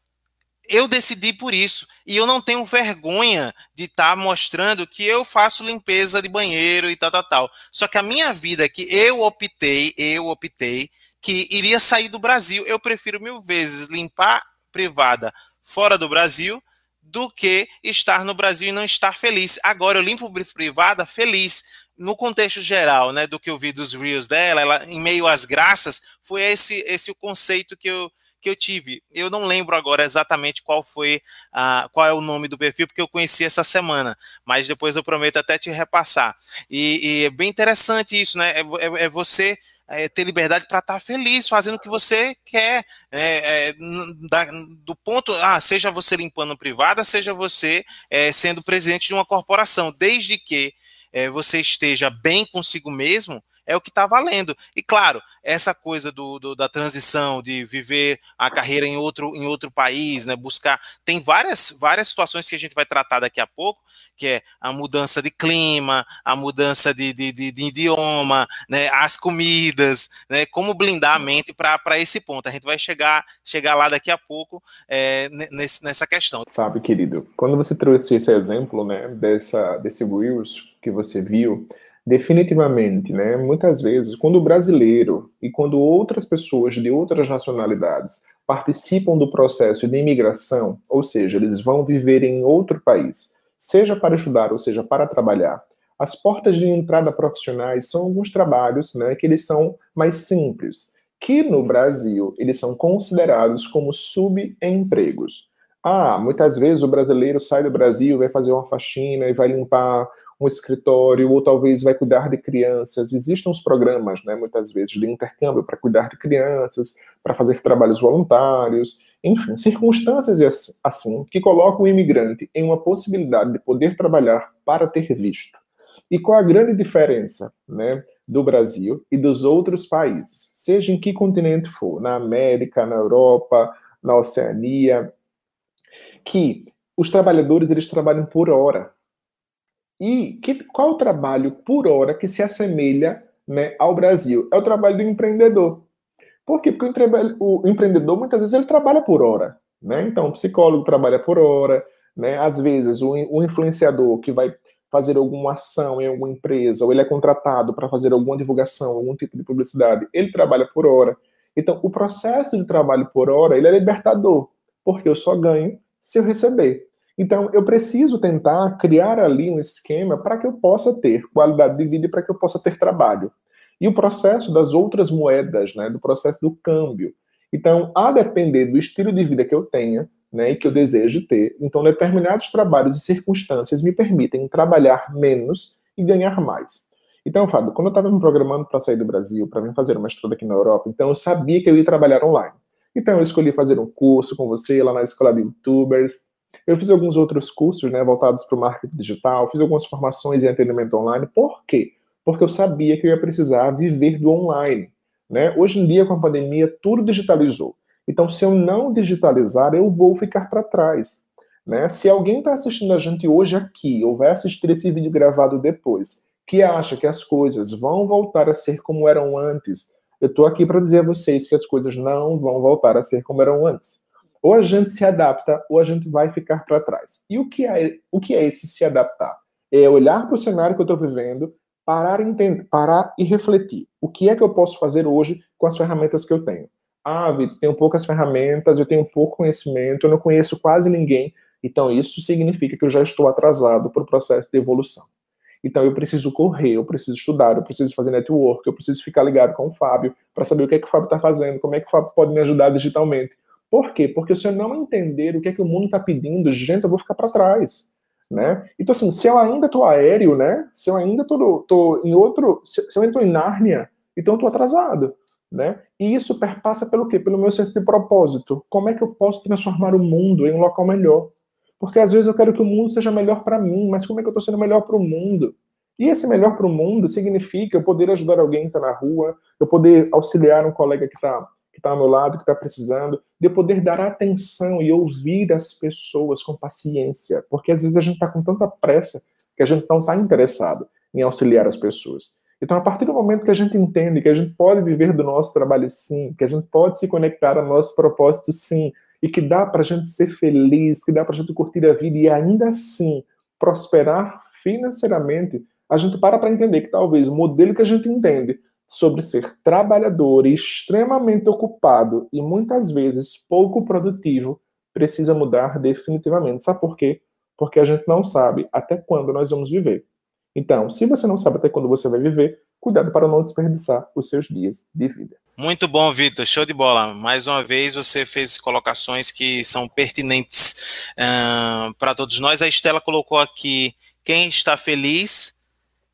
eu decidi por isso e eu não tenho vergonha de estar tá mostrando que eu faço limpeza de banheiro e tal, tal, tal. Só que a minha vida é que eu optei, eu optei que iria sair do Brasil. Eu prefiro mil vezes limpar privada fora do Brasil do que estar no Brasil e não estar feliz. Agora eu limpo privada feliz. No contexto geral, né, do que eu vi dos reels dela, ela em meio às graças, foi esse esse o conceito que eu que eu tive. Eu não lembro agora exatamente qual foi a, qual é o nome do perfil, porque eu conheci essa semana, mas depois eu prometo até te repassar. E, e é bem interessante isso, né? É, é, é você é, ter liberdade para estar tá feliz, fazendo o que você quer. É, é, da, do ponto, ah, seja você limpando privada, seja você é, sendo presidente de uma corporação, desde que é, você esteja bem consigo mesmo, é o que está valendo. E claro, essa coisa do, do, da transição, de viver a carreira em outro, em outro país, né, buscar. Tem várias, várias situações que a gente vai tratar daqui a pouco, que é a mudança de clima, a mudança de, de, de, de idioma, né, as comidas, né, como blindar a mente para esse ponto. A gente vai chegar, chegar lá daqui a pouco é, nesse, nessa questão. Fábio, querido, quando você trouxe esse exemplo né, dessa, desse Reels que você viu, definitivamente, né, muitas vezes, quando o brasileiro e quando outras pessoas de outras nacionalidades participam do processo de imigração, ou seja, eles vão viver em outro país, seja para estudar ou seja para trabalhar, as portas de entrada profissionais são alguns trabalhos né, que eles são mais simples, que no Brasil eles são considerados como subempregos. Ah, muitas vezes o brasileiro sai do Brasil, vai fazer uma faxina e vai limpar um escritório, ou talvez vai cuidar de crianças. Existem uns programas, né, muitas vezes, de intercâmbio para cuidar de crianças, para fazer trabalhos voluntários, enfim, circunstâncias assim que colocam o imigrante em uma possibilidade de poder trabalhar para ter visto. E qual a grande diferença né, do Brasil e dos outros países, seja em que continente for, na América, na Europa, na Oceania, que os trabalhadores eles trabalham por hora. E que, qual o trabalho por hora que se assemelha né, ao Brasil? É o trabalho do empreendedor. Por quê? Porque o, empreendedor, muitas vezes, ele trabalha por hora. Né? Então, o psicólogo trabalha por hora, né? às vezes, o, o influenciador que vai fazer alguma ação em alguma empresa, ou ele é contratado para fazer alguma divulgação, algum tipo de publicidade, ele trabalha por hora. Então, o processo de trabalho por hora, ele é libertador, porque eu só ganho se eu receber. Então, eu preciso tentar criar ali um esquema para que eu possa ter qualidade de vida e para que eu possa ter trabalho e o processo das outras moedas, né, do processo do câmbio. Então, a depender do estilo de vida que eu tenha, né, e que eu desejo ter, então determinados trabalhos e circunstâncias me permitem trabalhar menos e ganhar mais. Então, Fábio, quando eu estava me programando para sair do Brasil, para vir fazer uma estudo aqui na Europa, então eu sabia que eu ia trabalhar online. Então, eu escolhi fazer um curso com você lá na escola de YouTubers. Eu fiz alguns outros cursos, né, voltados para o marketing digital, fiz algumas formações em atendimento online. Por quê? Porque eu sabia que eu ia precisar viver do online. Né? Hoje em dia, com a pandemia, tudo digitalizou. Então, se eu não digitalizar, eu vou ficar para trás. Né? Se alguém está assistindo a gente hoje aqui, ou vai assistir esse vídeo gravado depois, que acha que as coisas vão voltar a ser como eram antes, eu estou aqui para dizer a vocês que as coisas não vão voltar a ser como eram antes. Ou a gente se adapta, ou a gente vai ficar para trás. E o que é, o que é esse se adaptar? É olhar para o cenário que eu estou vivendo, parar, entender, parar e refletir. O que é que eu posso fazer hoje com as ferramentas que eu tenho? Ah, Vitor, tenho poucas ferramentas, eu tenho pouco conhecimento, eu não conheço quase ninguém. Então, isso significa que eu já estou atrasado para o processo de evolução. Então, eu preciso correr, eu preciso estudar, eu preciso fazer network, eu preciso ficar ligado com o Fábio para saber o que é que o Fábio está fazendo, como é que o Fábio pode me ajudar digitalmente. Por quê? Porque se eu não entender o que é que o mundo está pedindo, gente, eu vou ficar para trás né? Então, assim, se eu ainda tô aéreo, né? Se eu ainda tô, tô em outro... Se, eu tô em Nárnia, então eu tô atrasado, né? E isso perpassa pelo quê? Pelo meu senso de propósito. Como é que eu posso transformar o mundo em um local melhor? Porque às vezes eu quero que o mundo seja melhor para mim, mas como é que eu estou sendo melhor para o mundo? E esse melhor para o mundo significa eu poder ajudar alguém que está na rua, eu poder auxiliar um colega que está que está ao meu lado, que está precisando, de poder dar atenção e ouvir as pessoas com paciência, porque às vezes a gente está com tanta pressa que a gente não está interessado em auxiliar as pessoas. Então, a partir do momento que a gente entende que a gente pode viver do nosso trabalho sim, que a gente pode se conectar ao nosso propósito sim, e que dá para a gente ser feliz, que dá para a gente curtir a vida e ainda assim prosperar financeiramente, a gente para para entender que talvez o modelo que a gente entende sobre ser trabalhador e extremamente ocupado e muitas vezes pouco produtivo precisa mudar definitivamente. Sabe por quê? Porque a gente não sabe até quando nós vamos viver. Então, se você não sabe até quando você vai viver, cuidado para não desperdiçar os seus dias de vida. Muito bom, Vitor. Show de bola. Mais uma vez você fez colocações que são pertinentes uh, para todos nós. A Estela colocou aqui: quem está feliz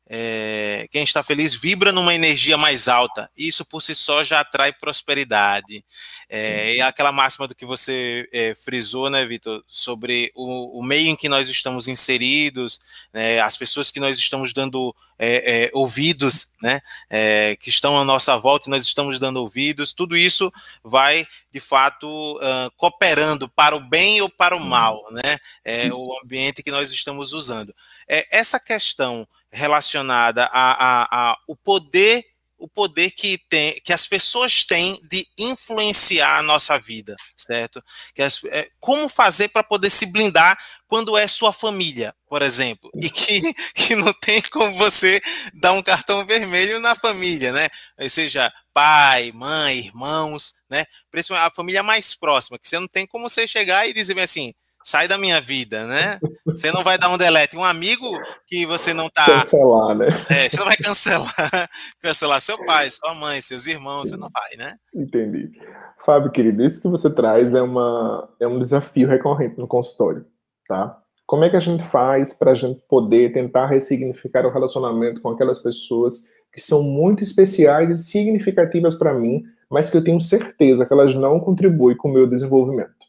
é, quem está feliz vibra numa energia mais alta. Isso por si só já atrai prosperidade. É, e aquela máxima do que você é, frisou, né, Vitor, sobre o, o, meio em que nós estamos inseridos, né, as pessoas que nós estamos dando é, é, ouvidos, né, é, que estão à nossa volta e nós estamos dando ouvidos, tudo isso vai, de fato, uh, cooperando para o bem ou para o mal, né, é, o ambiente que nós estamos usando. essa questão relacionada a, a, a o poder o poder que tem que as pessoas têm de influenciar a nossa vida, certo? As, é, como fazer para poder se blindar quando é sua família, por exemplo, e que, que não tem como você dar um cartão vermelho na família, né? Ou seja, pai, mãe, irmãos, né? Principalmente a família mais próxima, que você não tem como você chegar e dizer assim, sai da minha vida, né? Você não vai dar um delete. Um amigo que você não tá. Cancelar, né? É, você não vai cancelar. cancelar seu pai, sua mãe, seus irmãos, você não vai, né? Entendi. Fábio, querido, isso que você traz é, uma, é um desafio recorrente no consultório, tá? Como é que a gente faz para a gente poder tentar ressignificar o relacionamento com aquelas pessoas que são muito especiais e significativas para mim, mas que eu tenho certeza que elas não contribuem com o meu desenvolvimento?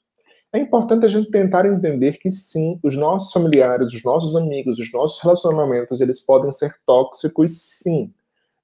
É importante a gente tentar entender que sim, os nossos familiares, os nossos amigos, os nossos relacionamentos, eles podem ser tóxicos sim.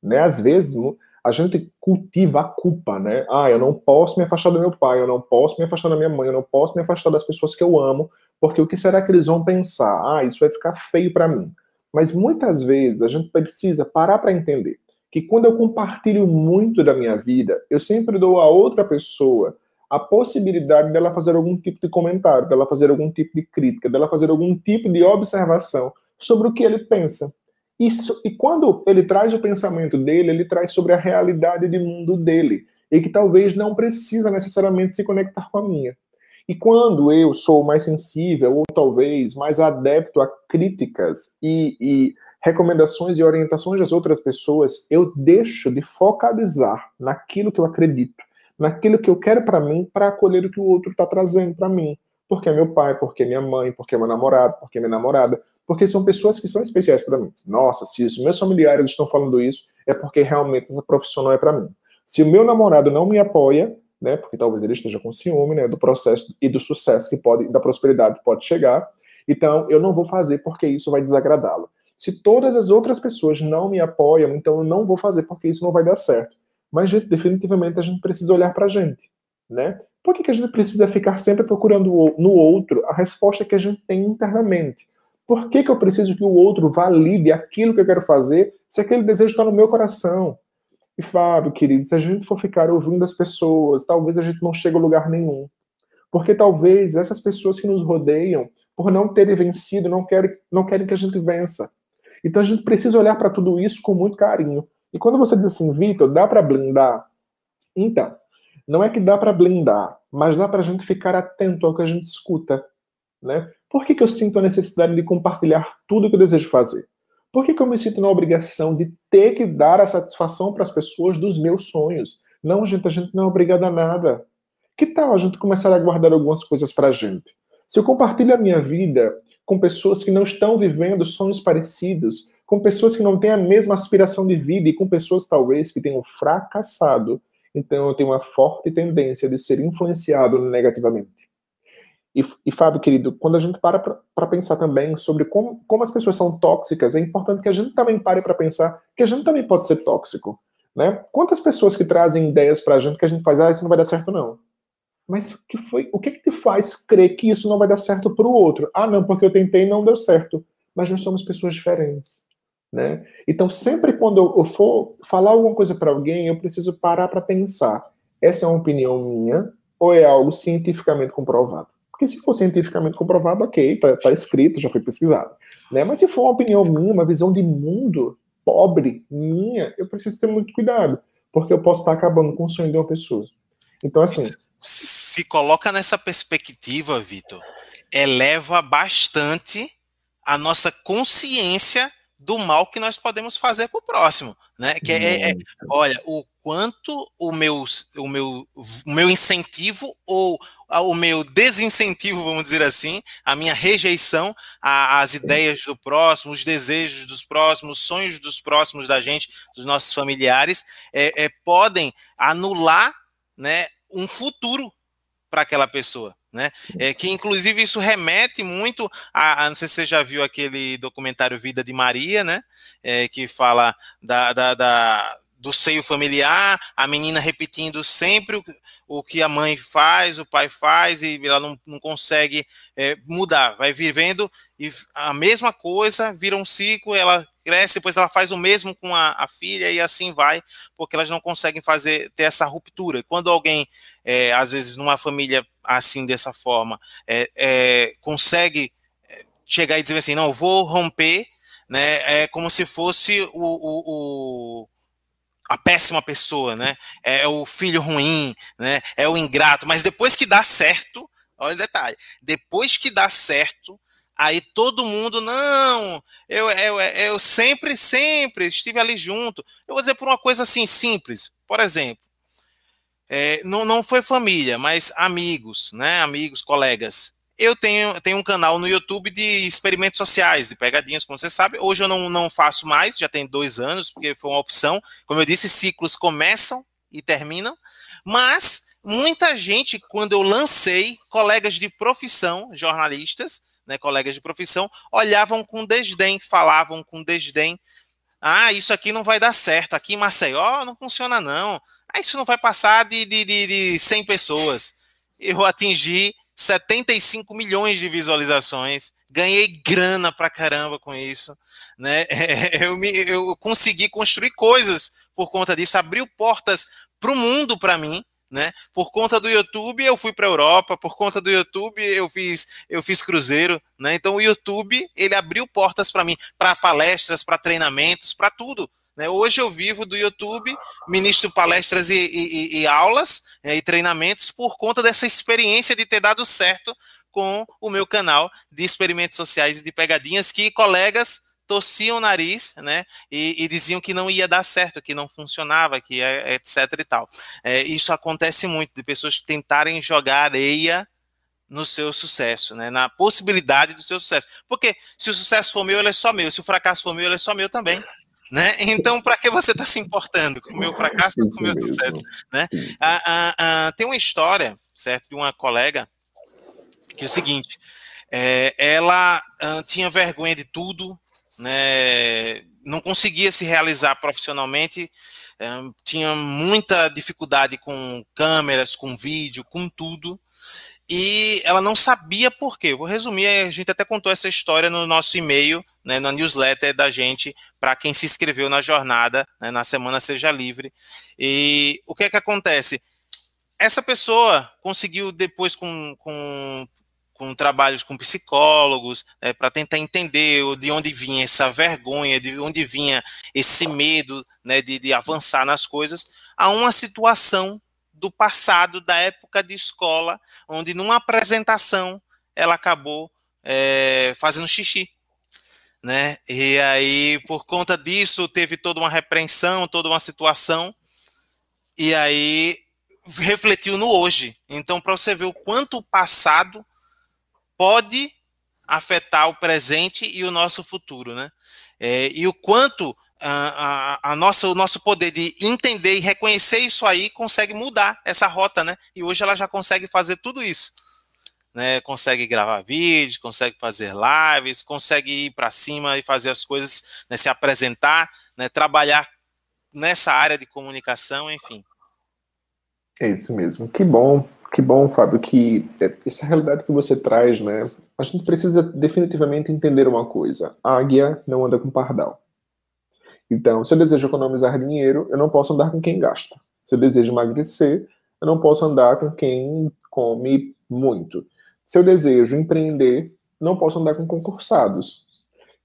Né? Às vezes, a gente cultiva a culpa, né? Ah, eu não posso me afastar do meu pai, eu não posso me afastar da minha mãe, eu não posso me afastar das pessoas que eu amo, porque o que será que eles vão pensar? Ah, isso vai ficar feio para mim. Mas muitas vezes a gente precisa parar para entender que quando eu compartilho muito da minha vida, eu sempre dou a outra pessoa a possibilidade dela fazer algum tipo de comentário, dela fazer algum tipo de crítica, dela fazer algum tipo de observação sobre o que ele pensa. Isso, e quando ele traz o pensamento dele, ele traz sobre a realidade de mundo dele, e que talvez não precisa necessariamente se conectar com a minha. E quando eu sou mais sensível, ou talvez mais adepto a críticas e, e recomendações e orientações das outras pessoas, eu deixo de focalizar naquilo que eu acredito naquilo que eu quero para mim, para acolher o que o outro está trazendo para mim. Porque é meu pai, porque é minha mãe, porque é meu namorado, porque é minha namorada, porque são pessoas que são especiais para mim. Nossa, se os meus familiares estão falando isso, é porque realmente essa profissão é para mim. Se o meu namorado não me apoia, né, porque talvez ele esteja com ciúme, né, do processo e do sucesso que pode, da prosperidade que pode chegar, então eu não vou fazer porque isso vai desagradá-lo. Se todas as outras pessoas não me apoiam, então eu não vou fazer porque isso não vai dar certo. Mas, definitivamente a gente precisa olhar para a gente, né? Por que, que a gente precisa ficar sempre procurando no outro a resposta que a gente tem internamente? Por que, que eu preciso que o outro valide aquilo que eu quero fazer se aquele desejo está no meu coração? E Fábio, querido, se a gente for ficar ouvindo as pessoas, talvez a gente não chegue a lugar nenhum. Porque talvez essas pessoas que nos rodeiam, por não terem vencido, não querem, não querem que a gente vença. Então a gente precisa olhar para tudo isso com muito carinho. E quando você diz assim, Vitor, dá para blindar? Então, não é que dá para blindar, mas dá para a gente ficar atento ao que a gente escuta. Né? Por que, que eu sinto a necessidade de compartilhar tudo que eu desejo fazer? Por que, que eu me sinto na obrigação de ter que dar a satisfação para as pessoas dos meus sonhos? Não, gente, a gente não é obrigado a nada. Que tal a gente começar a guardar algumas coisas para a gente? Se eu compartilho a minha vida com pessoas que não estão vivendo sonhos parecidos, com pessoas que não têm a mesma aspiração de vida e com pessoas talvez que tenham fracassado. Então eu tenho uma forte tendência de ser influenciado negativamente. E, e Fábio, querido, quando a gente para para pensar também sobre como, como as pessoas são tóxicas, é importante que a gente também pare para pensar que a gente também pode ser tóxico. Né? Quantas pessoas que trazem ideias para a gente que a gente faz, ah, isso não vai dar certo não. Mas que foi, o que, que te faz crer que isso não vai dar certo para o outro? Ah, não, porque eu tentei e não deu certo. Mas nós somos pessoas diferentes. Né? Então, sempre quando eu for falar alguma coisa para alguém, eu preciso parar para pensar: essa é uma opinião minha ou é algo cientificamente comprovado? Porque se for cientificamente comprovado, ok, tá, tá escrito, já foi pesquisado. Né? Mas se for uma opinião minha, uma visão de mundo pobre minha, eu preciso ter muito cuidado, porque eu posso estar acabando com o sonho de uma pessoa. Então, assim. Se coloca nessa perspectiva, Vitor, eleva bastante a nossa consciência do mal que nós podemos fazer para o próximo, né? Que é, é, é, olha, o quanto o meu, o meu, o meu incentivo ou o meu desincentivo, vamos dizer assim, a minha rejeição às ideias do próximo, os desejos dos próximos, os sonhos dos próximos da gente, dos nossos familiares, é, é, podem anular né, um futuro para aquela pessoa. Né? É, que inclusive isso remete muito a, a, não sei se você já viu aquele documentário Vida de Maria, né? É, que fala da, da, da do seio familiar, a menina repetindo sempre o, o, que a mãe faz, o pai faz, e ela não, não consegue é, mudar, vai vivendo e a mesma coisa, vira um ciclo, ela cresce, depois ela faz o mesmo com a, a filha e assim vai, porque elas não conseguem fazer ter essa ruptura. Quando alguém, é, às vezes, numa família assim, dessa forma, é, é consegue é, chegar e dizer assim, não, vou romper, né, é como se fosse o, o, o a péssima pessoa, né? É o filho ruim, né? É o ingrato. Mas depois que dá certo, olha o detalhe, depois que dá certo, aí todo mundo, não, eu, eu, eu sempre, sempre estive ali junto. Eu vou dizer por uma coisa assim simples, por exemplo, é, não, não foi família, mas amigos, né? Amigos, colegas eu tenho, tenho um canal no YouTube de experimentos sociais, de pegadinhas, como você sabe. Hoje eu não, não faço mais, já tem dois anos, porque foi uma opção. Como eu disse, ciclos começam e terminam. Mas muita gente, quando eu lancei, colegas de profissão, jornalistas, né, colegas de profissão, olhavam com desdém, falavam com desdém. Ah, isso aqui não vai dar certo. Aqui em Maceió não funciona, não. Ah, isso não vai passar de, de, de, de 100 pessoas. Eu atingi 75 milhões de visualizações, ganhei grana pra caramba com isso, né? Eu, me, eu consegui construir coisas por conta disso, abriu portas para o mundo para mim, né? Por conta do YouTube eu fui para Europa, por conta do YouTube eu fiz eu fiz cruzeiro, né? Então o YouTube ele abriu portas para mim, para palestras, para treinamentos, para tudo. Né? Hoje eu vivo do YouTube, ministro palestras e, e, e aulas né, e treinamentos por conta dessa experiência de ter dado certo com o meu canal de experimentos sociais e de pegadinhas que colegas torciam o nariz, né, e, e, diziam que não ia dar certo, que não funcionava, que é, etc e tal. É, isso acontece muito, de pessoas tentarem jogar areia no seu sucesso, né, na possibilidade do seu sucesso. Porque se o sucesso for meu, ele é só meu, se o fracasso for meu, ele é só meu também. Né? Então, para que você está se importando com o meu fracasso ou com o meu sucesso? Né? Ah, ah, ah, tem uma história, certo, de uma colega, que é o seguinte, é, ela ah, tinha vergonha de tudo, né, não conseguia se realizar profissionalmente, é, tinha muita dificuldade com câmeras, com vídeo, com tudo, e ela não sabia por quê. Vou resumir, a gente até contou essa história no nosso e-mail, né, na newsletter da gente, para quem se inscreveu na jornada, né, na Semana Seja Livre. E o que é que acontece? Essa pessoa conseguiu, depois, com, com, com trabalhos com psicólogos, né, para tentar entender de onde vinha essa vergonha, de onde vinha esse medo né, de, de avançar nas coisas, a uma situação do passado, da época de escola, onde numa apresentação ela acabou é, fazendo xixi. Né? E aí, por conta disso, teve toda uma repreensão, toda uma situação, e aí refletiu no hoje. Então, para você ver o quanto o passado pode afetar o presente e o nosso futuro, né? É, e o quanto a, a, a, nossa, o nosso poder de entender e reconhecer isso aí consegue mudar essa rota, né? E hoje ela já consegue fazer tudo isso. Né, consegue gravar vídeos, consegue fazer lives, consegue ir para cima e fazer as coisas, né, se apresentar, né, trabalhar nessa área de comunicação, enfim. É isso mesmo. Que bom, que bom, Fábio, que essa realidade que você traz, né? A gente precisa definitivamente entender uma coisa: a águia não anda com pardal. Então, se eu desejo economizar dinheiro, eu não posso andar com quem gasta. Se eu desejo emagrecer, eu não posso andar com quem come muito. Se eu desejo empreender, não posso andar com concursados.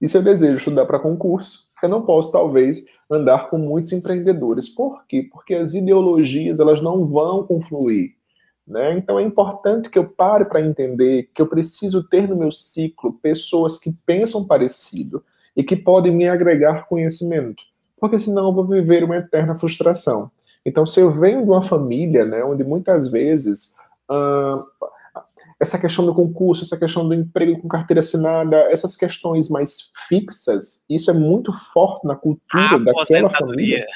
E se eu desejo estudar para concurso, eu não posso, talvez, andar com muitos empreendedores. Por quê? Porque as ideologias elas não vão confluir. Né? Então é importante que eu pare para entender que eu preciso ter no meu ciclo pessoas que pensam parecido, e que podem me agregar conhecimento, porque senão eu vou viver uma eterna frustração. Então, se eu venho de uma família, né, onde muitas vezes uh, essa questão do concurso, essa questão do emprego com carteira assinada, essas questões mais fixas, isso é muito forte na cultura daquela família.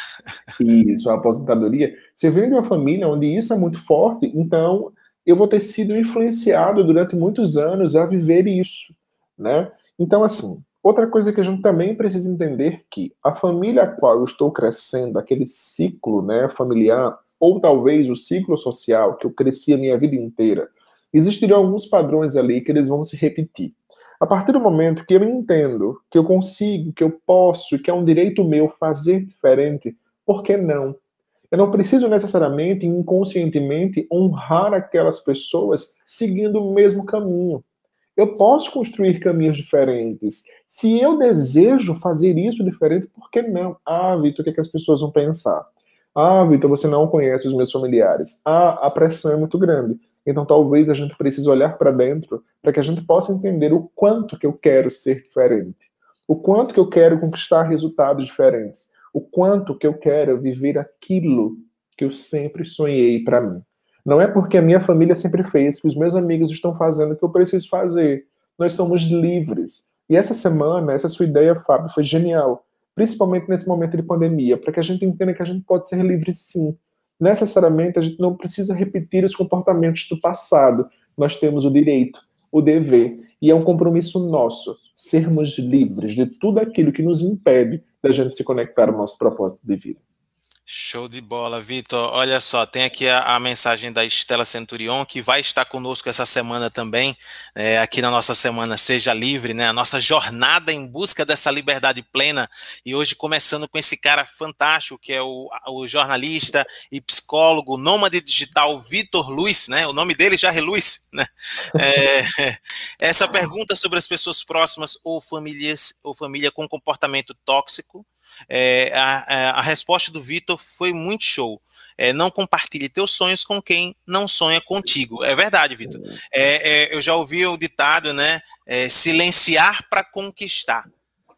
Isso, a aposentadoria. Você vem de uma família onde isso é muito forte, então eu vou ter sido influenciado durante muitos anos a viver isso, né? Então, assim, outra coisa que a gente também precisa entender que a família a qual eu estou crescendo, aquele ciclo, né, familiar, ou talvez o ciclo social que eu cresci a minha vida inteira, existiriam alguns padrões ali que eles vão se repetir. A partir do momento que eu entendo que eu consigo, que eu posso, que é um direito meu fazer diferente, por que não? Eu não preciso necessariamente, inconscientemente, honrar aquelas pessoas seguindo o mesmo caminho. Eu posso construir caminhos diferentes. Se eu desejo fazer isso diferente, por que não? Ah, Vitor, o que, é que as pessoas vão pensar? Ah, Vitor, você não conhece os meus familiares. Ah, a pressão é muito grande. Então talvez a gente precise olhar para dentro para que a gente possa entender o quanto que eu quero ser diferente, o quanto que eu quero conquistar resultados diferentes, o quanto que eu quero viver aquilo que eu sempre sonhei para mim. Não é porque a minha família sempre fez, que os meus amigos estão fazendo que eu preciso fazer. Nós somos livres. E essa semana, essa sua ideia, Fábio, foi genial. Principalmente nesse momento de pandemia, para que a gente entenda que a gente pode ser livre sim necessariamente a gente não precisa repetir os comportamentos do passado. Nós temos o direito, o dever, e é um compromisso nosso sermos livres de tudo aquilo que nos impede da gente se conectar ao nosso propósito de vida. Show de bola, Vitor. Olha só, tem aqui a, a, mensagem da Estela Centurion, que vai estar conosco essa semana também, é, aqui na nossa semana Seja Livre, né? A nossa jornada em busca dessa liberdade plena. E hoje começando com esse cara fantástico, que é o, o jornalista e psicólogo, nômade digital Vitor Luiz, né? O nome dele já é Luiz, né? É, essa pergunta sobre as pessoas próximas ou famílias ou família com comportamento tóxico é, a, a, resposta do Vitor foi muito show. É, não compartilhe teus sonhos com quem não sonha contigo. É verdade, Vitor. É, é eu já ouvi o ditado, né? É, silenciar para conquistar.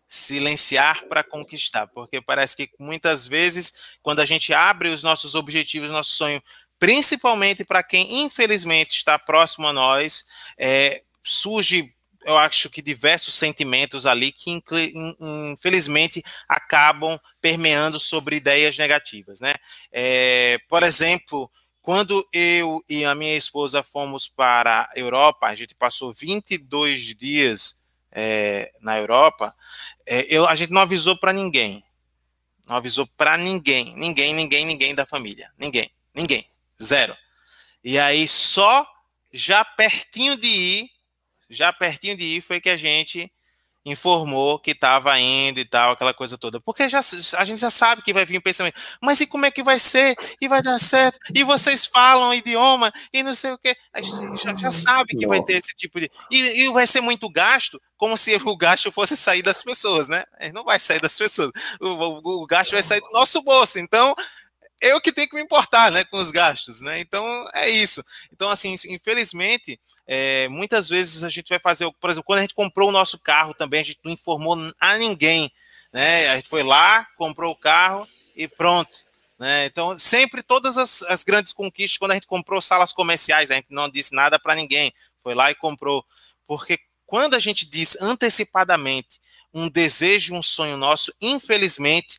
Silenciar para conquistar, porque parece que muitas vezes, quando a gente abre os nossos objetivos, nosso sonho, principalmente para quem infelizmente está próximo a nós, é, surge eu acho que diversos sentimentos ali que infelizmente acabam permeando sobre ideias negativas, né? É, por exemplo, quando eu e a minha esposa fomos para a Europa, a gente passou 22 dias é, na Europa, é, eu, a gente não avisou para ninguém, não avisou para ninguém, ninguém, ninguém, ninguém da família, ninguém, ninguém, zero. E aí só já pertinho de ir já pertinho de ir foi que a gente informou que estava indo e tal, aquela coisa toda. Porque já, a gente já sabe que vai vir o pensamento, mas e como é que vai ser? E vai dar certo? E vocês falam idioma? E não sei o quê. A gente já, já sabe que vai ter esse tipo de... E, e, vai ser muito gasto, como se o gasto fosse sair das pessoas, né? Não vai sair das pessoas. O, o, o gasto vai sair do nosso bolso. Então, eu que tenho que me importar, né, com os gastos, né? Então é isso. Então assim, infelizmente, é, muitas vezes a gente vai fazer, por exemplo, quando a gente comprou o nosso carro também, a gente não informou a ninguém, né? A gente foi lá, comprou o carro e pronto. Né? Então, sempre todas as, as grandes conquistas, quando a gente comprou salas comerciais, a gente não disse nada para ninguém, foi lá e comprou. Porque quando a gente diz antecipadamente um desejo, um sonho nosso, infelizmente,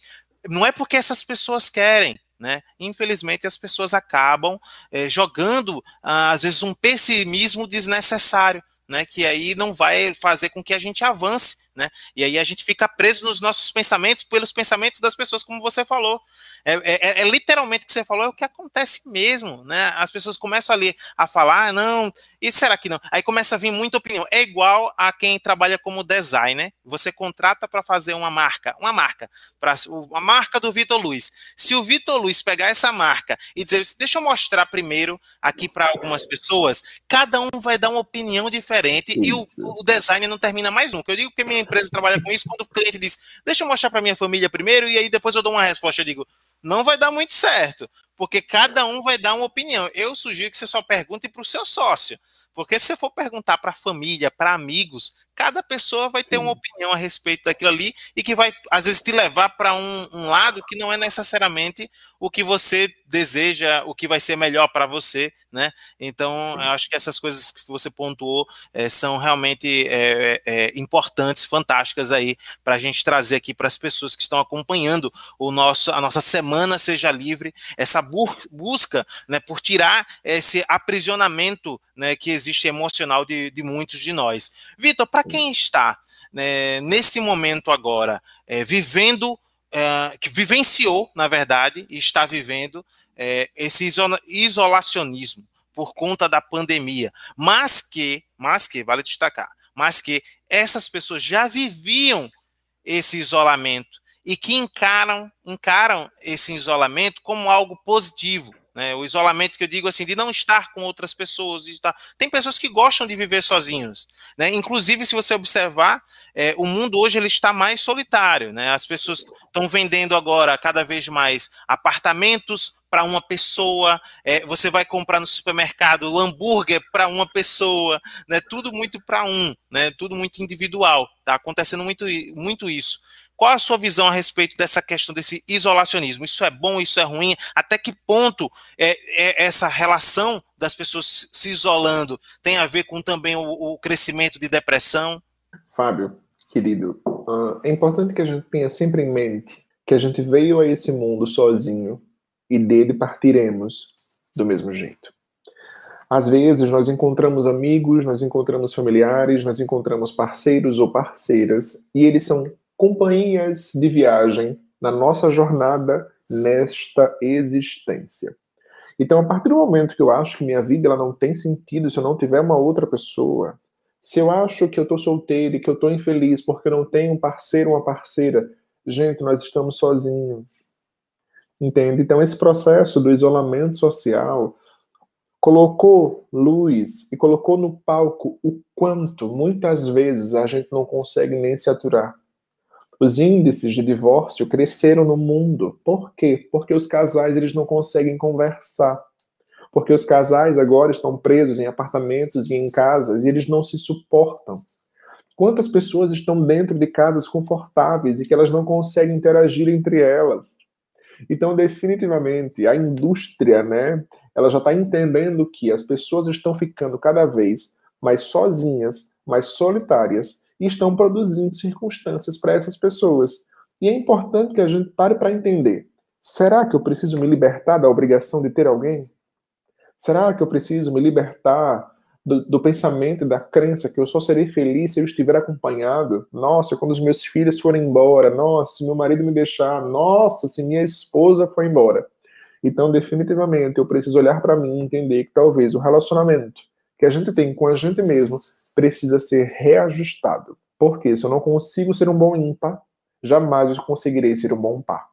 não é porque essas pessoas querem, né? Infelizmente, as pessoas acabam é, jogando, ah, às vezes, um pessimismo desnecessário, né? que aí não vai fazer com que a gente avance. Né? E aí a gente fica preso nos nossos pensamentos, pelos pensamentos das pessoas, como você falou. É, é, é, literalmente o que você falou, é o que acontece mesmo, né? As pessoas começam ali a falar, ah, não, e será que não? Aí começa a vir muita opinião. É igual a quem trabalha como designer. Você contrata para fazer uma marca, uma marca, para a marca do Vitor Luiz. Se o Vitor Luiz pegar essa marca e dizer, deixa eu mostrar primeiro aqui para algumas pessoas, cada um vai dar uma opinião diferente Isso. e o, o design não termina mais nunca. Eu digo que minha empresa trabalha com isso quando o cliente diz, deixa eu mostrar para minha família primeiro e aí depois eu dou uma resposta. Eu digo, não vai dar muito certo, porque cada um vai dar uma opinião. Eu sugiro que você só pergunte para o seu sócio, porque se você for perguntar para a família, para amigos, cada pessoa vai ter uma opinião a respeito daquilo ali e que vai, às vezes, te levar para um, um, lado que não é necessariamente o que você deseja, o que vai ser melhor para você, né? Então, eu acho que essas coisas que você pontuou é, são realmente é, é, importantes, fantásticas aí para a gente trazer aqui para as pessoas que estão acompanhando o nosso, a nossa semana seja livre, essa bu busca, né, por tirar esse aprisionamento, né, que existe emocional de, de muitos de nós. Vitor, para quem está né, nesse momento agora é, vivendo é, que vivenciou, na verdade, e está vivendo é, esse isolacionismo por conta da pandemia, mas que, mas que, vale destacar, mas que essas pessoas já viviam esse isolamento e que encaram, encaram esse isolamento como algo positivo, né? O isolamento que eu digo assim, de não estar com outras pessoas. Estar... Tem pessoas que gostam de viver sozinhos. Né? Inclusive, se você observar, é, o mundo hoje ele está mais solitário. Né? As pessoas estão vendendo agora cada vez mais apartamentos para uma pessoa, é, você vai comprar no supermercado o hambúrguer para uma pessoa, né? Tudo muito para um, né? Tudo muito individual. Está acontecendo muito, muito isso. Qual a sua visão a respeito dessa questão desse isolacionismo? Isso é bom, isso é ruim? Até que ponto é, é essa relação das pessoas se isolando tem a ver com também o, o crescimento de depressão? Fábio, querido, uh, é importante que a gente tenha sempre em mente que a gente veio a esse mundo sozinho e dele partiremos do mesmo jeito. Às vezes nós encontramos amigos, nós encontramos familiares, nós encontramos parceiros ou parceiras e eles são companhias de viagem na nossa jornada nesta existência. Então, a partir do momento que eu acho que minha vida ela não tem sentido se eu não tiver uma outra pessoa, se eu acho que eu estou solteiro e que eu estou infeliz porque eu não tenho um parceiro ou uma parceira, gente, nós estamos sozinhos. Entende? Então, esse processo do isolamento social colocou luz e colocou no palco o quanto muitas vezes a gente não consegue nem se aturar. Os índices de divórcio cresceram no mundo. Por quê? Porque os casais eles não conseguem conversar. Porque os casais agora estão presos em apartamentos e em casas e eles não se suportam. Quantas pessoas estão dentro de casas confortáveis e que elas não conseguem interagir entre elas? Então, definitivamente, a indústria, né, ela já está entendendo que as pessoas estão ficando cada vez mais sozinhas, mais solitárias e estão produzindo circunstâncias para essas pessoas. E é importante que a gente pare para entender: será que eu preciso me libertar da obrigação de ter alguém? Será que eu preciso me libertar do, do, pensamento e da crença que eu só serei feliz se eu estiver acompanhado? Nossa, quando os meus filhos forem embora, nossa, se meu marido me deixar, nossa, se minha esposa for embora. Então, definitivamente, eu preciso olhar para mim e entender que talvez o relacionamento que a gente tem com a gente mesmo precisa ser reajustado. Porque se eu não consigo ser um bom ímpar, jamais eu conseguirei ser um bom par.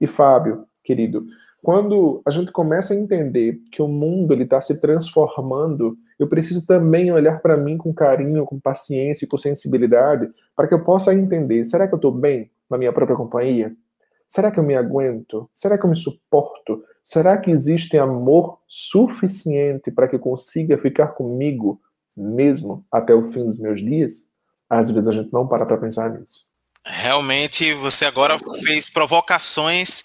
E Fábio, querido, quando a gente começa a entender que o mundo está se transformando, eu preciso também olhar para mim com carinho, com paciência e com sensibilidade, para que eu possa entender: será que eu estou bem na minha própria companhia? Será que eu me aguento? Será que eu me suporto? Será que existe amor suficiente para que consiga ficar comigo mesmo até o fim dos meus dias? Às vezes a gente não para para pensar nisso. Realmente, você agora fez provocações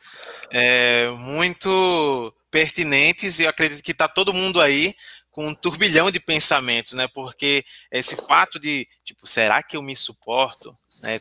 é, muito pertinentes e eu acredito que está todo mundo aí com um turbilhão de pensamentos, né? Porque esse fato de, tipo, será que eu me suporto? Né?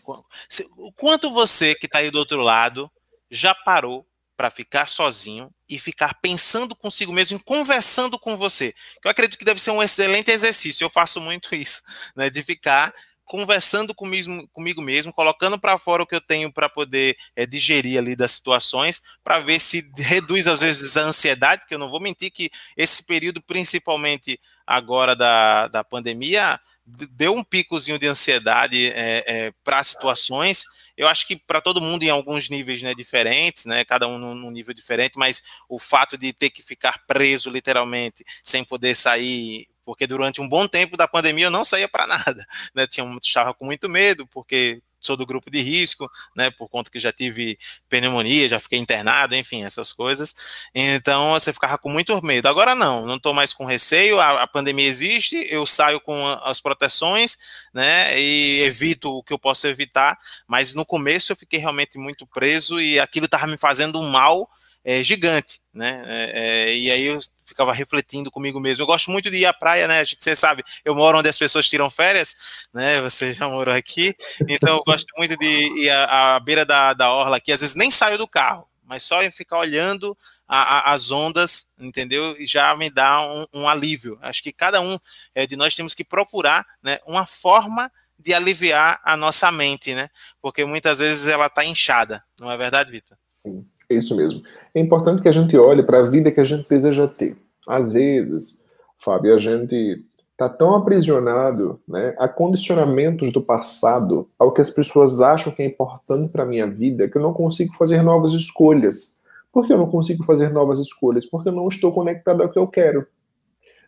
O quanto você que está aí do outro lado já parou para ficar sozinho e ficar pensando consigo mesmo, conversando com você. Eu acredito que deve ser um excelente exercício. Eu faço muito isso, né, de ficar conversando comigo, comigo mesmo, colocando para fora o que eu tenho para poder é, digerir ali das situações, para ver se reduz às vezes a ansiedade, que eu não vou mentir que esse período, principalmente agora da, da pandemia, deu um picozinho de ansiedade é, é, para situações. Eu acho que para todo mundo em alguns níveis né, diferentes, né, cada um num, nível diferente, mas o fato de ter que ficar preso literalmente, sem poder sair, porque durante um bom tempo da pandemia eu não saía para nada, né, tinha, estava com muito medo, porque sou do grupo de risco, né, por conta que já tive pneumonia, já fiquei internado, enfim, essas coisas. Então você ficava com muito medo. Agora não, não estou mais com receio, a, a, pandemia existe, eu saio com as proteções, né, e evito o que eu posso evitar, mas no começo eu fiquei realmente muito preso e aquilo estava me fazendo um mal é, gigante, né? É, é, e aí eu ficava refletindo comigo mesmo. Eu gosto muito de ir à praia, né? Você sabe, eu moro onde as pessoas tiram férias, né? Você já morou aqui, então eu gosto muito de ir à, à beira da, da orla aqui. Às vezes nem saio do carro, mas só eu ficar olhando a, a, as ondas, entendeu? E já me dá um, um alívio. Acho que cada um é, de nós temos que procurar, né? Uma forma de aliviar a nossa mente, né? Porque muitas vezes ela está inchada, não é verdade, Vitor? Sim. É isso mesmo. É importante que a gente olhe para a vida que a gente deseja ter. Às vezes, Fábio, a gente está tão aprisionado né, a condicionamentos do passado, ao que as pessoas acham que é importante para a minha vida, que eu não consigo fazer novas escolhas. Por que eu não consigo fazer novas escolhas? Porque eu não estou conectado ao que eu quero.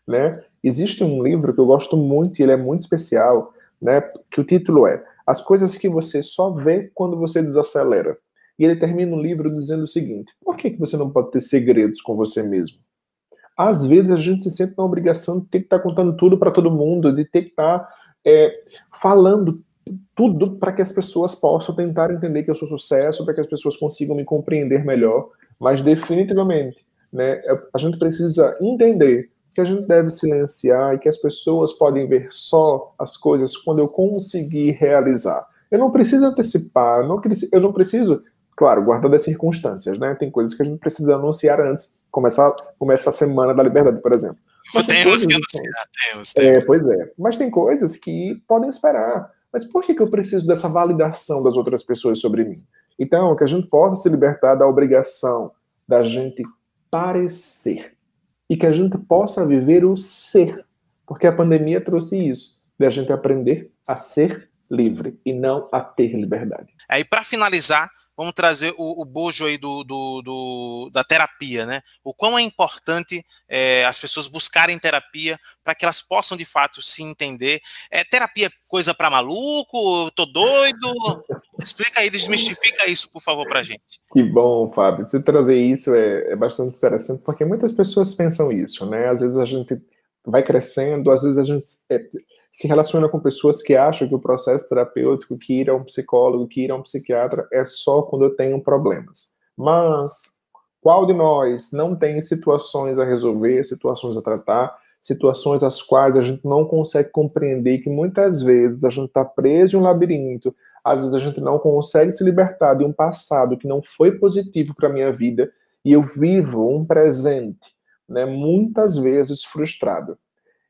Né? Existe um livro que eu gosto muito e ele é muito especial, né, que o título é As coisas que você só vê quando você desacelera. E ele termina o livro dizendo o seguinte: por que, que você não pode ter segredos com você mesmo? Às vezes a gente se sente na obrigação de ter que estar tá contando tudo para todo mundo, de ter que estar tá, é, falando tudo para que as pessoas possam tentar entender que eu sou sucesso, para que as pessoas consigam me compreender melhor. Mas definitivamente, né, a gente precisa entender que a gente deve silenciar e que as pessoas podem ver só as coisas quando eu conseguir realizar. Eu não preciso antecipar, eu não preciso Claro, guardando as circunstâncias, né? Tem coisas que a gente precisa anunciar antes. Começar, começa a Semana da Liberdade, por exemplo. Mas temos que anunciar, temos, temos. É, pois é. Mas tem coisas que podem esperar. Mas por que, que eu preciso dessa validação das outras pessoas sobre mim? Então, que a gente possa se libertar da obrigação da gente parecer. E que a gente possa viver o ser. Porque a pandemia trouxe isso. De a gente aprender a ser livre e não a ter liberdade. Aí, para finalizar, vamos trazer o, o bojo aí do, do, do, da terapia, né? O quão é importante é, as pessoas buscarem terapia para que elas possam de fato se entender. É terapia coisa para maluco? Tô doido? Explica aí, desmistifica isso, por favor, para gente. Que bom, Fábio. Você trazer isso é, é bastante interessante, porque muitas pessoas pensam isso, né? Às vezes a gente vai crescendo, às vezes a gente é, se relaciona com pessoas que acham que o processo terapêutico, que ir a um psicólogo, que ir a um psiquiatra é só quando eu tenho problemas. Mas qual de nós não tem situações a resolver, situações a tratar, situações as quais a gente não consegue compreender que muitas vezes a gente está preso em um labirinto, às vezes a gente não consegue se libertar de um passado que não foi positivo para a minha vida e eu vivo um presente, né, muitas vezes frustrado.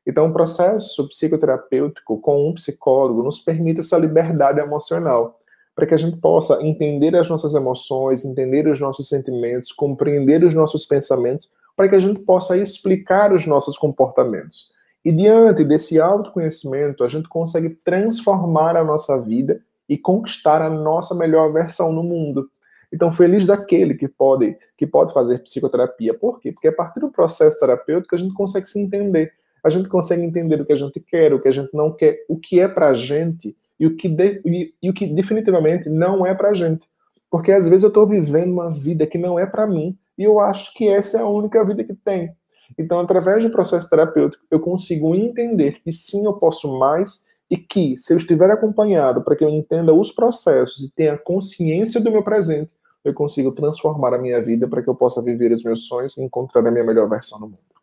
Então, o processo psicoterapêutico com um psicólogo nos permite essa liberdade emocional, para que a gente possa entender as nossas emoções, entender os nossos sentimentos, compreender os nossos pensamentos, para que a gente possa explicar os nossos comportamentos. E diante desse autoconhecimento, a gente consegue transformar a nossa vida e conquistar a nossa melhor versão no mundo. Então, feliz daquele que pode, que pode fazer psicoterapia. Por quê? Porque a partir do processo terapêutico a gente consegue se entender a gente consegue entender o que a gente quer, o que a gente não quer, o que é pra gente e o que, de, e, e, o que definitivamente não é pra gente. Porque às vezes eu estou vivendo uma vida que não é para mim e eu acho que essa é a única vida que tem. Então, através do processo terapêutico, eu consigo entender que sim, eu posso mais e que, se eu estiver acompanhado para que eu entenda os processos e tenha consciência do meu presente, eu consigo transformar a minha vida para que eu possa viver os meus sonhos e encontrar a minha melhor versão no mundo.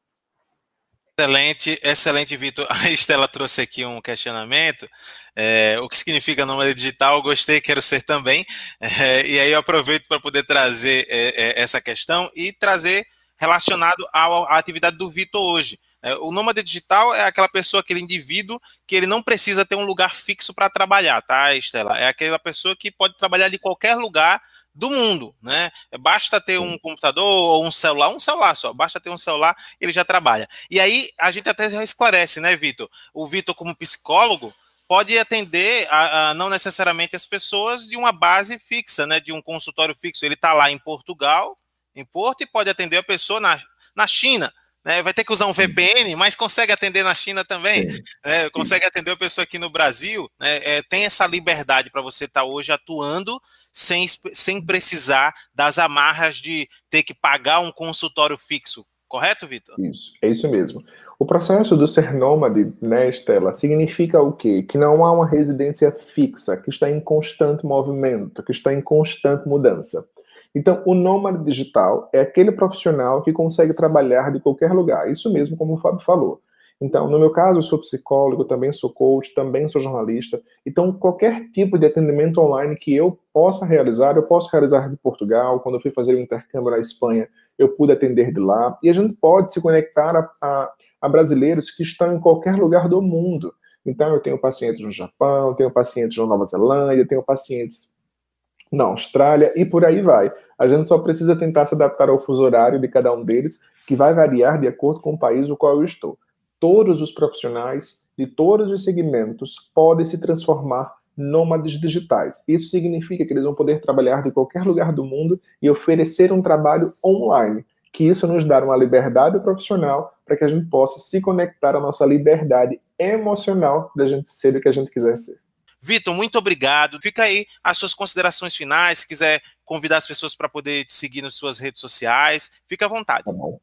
Excelente, excelente, Vitor. A Estela trouxe aqui um questionamento. É, o que significa nômade digital? Gostei, quero ser também. É, e aí eu aproveito para poder trazer é, é, essa questão e trazer relacionado à, à atividade do Vitor hoje. É, o nômade digital é aquela pessoa, aquele indivíduo que ele não precisa ter um lugar fixo para trabalhar, tá, Estela? É aquela pessoa que pode trabalhar de qualquer lugar do mundo, né? Basta ter um computador ou um celular, um celular só, basta ter um celular, ele já trabalha. E aí a gente até já esclarece, né, Vitor? O Vitor, como psicólogo, pode atender a, a, não necessariamente as pessoas de uma base fixa, né? De um consultório fixo. Ele está lá em Portugal, em Porto, e pode atender a pessoa na, na China, né? Vai ter que usar um VPN, mas consegue atender na China também, né? consegue atender a pessoa aqui no Brasil, né? é, tem essa liberdade para você estar tá hoje atuando sem, sem precisar das amarras de ter que pagar um consultório fixo. Correto, Vitor? Isso, é isso mesmo. O processo do ser nômade, né, Estela, significa o quê? Que não há uma residência fixa, que está em constante movimento, que está em constante mudança. Então, o nômade digital é aquele profissional que consegue trabalhar de qualquer lugar. Isso mesmo, como o Fábio falou. Então, no meu caso, eu sou psicólogo, também sou coach, também sou jornalista. Então, qualquer tipo de atendimento online que eu possa realizar, eu posso realizar de Portugal. Quando eu fui fazer o intercâmbio na Espanha, eu pude atender de lá. E a gente pode se conectar a, a, a brasileiros que estão em qualquer lugar do mundo. Então, eu tenho pacientes no Japão, tenho pacientes na Nova Zelândia, tenho pacientes na Austrália e por aí vai. A gente só precisa tentar se adaptar ao fuso horário de cada um deles, que vai variar de acordo com o país no qual eu estou. Todos os profissionais de todos os segmentos podem se transformar nômades digitais. Isso significa que eles vão poder trabalhar de qualquer lugar do mundo e oferecer um trabalho online, que isso nos dá uma liberdade profissional para que a gente possa se conectar à nossa liberdade emocional da gente ser o que a gente quiser ser. Vitor, muito obrigado. Fica aí as suas considerações finais, se quiser convidar as pessoas para poder te seguir nas suas redes sociais, fica à vontade. Tá bom.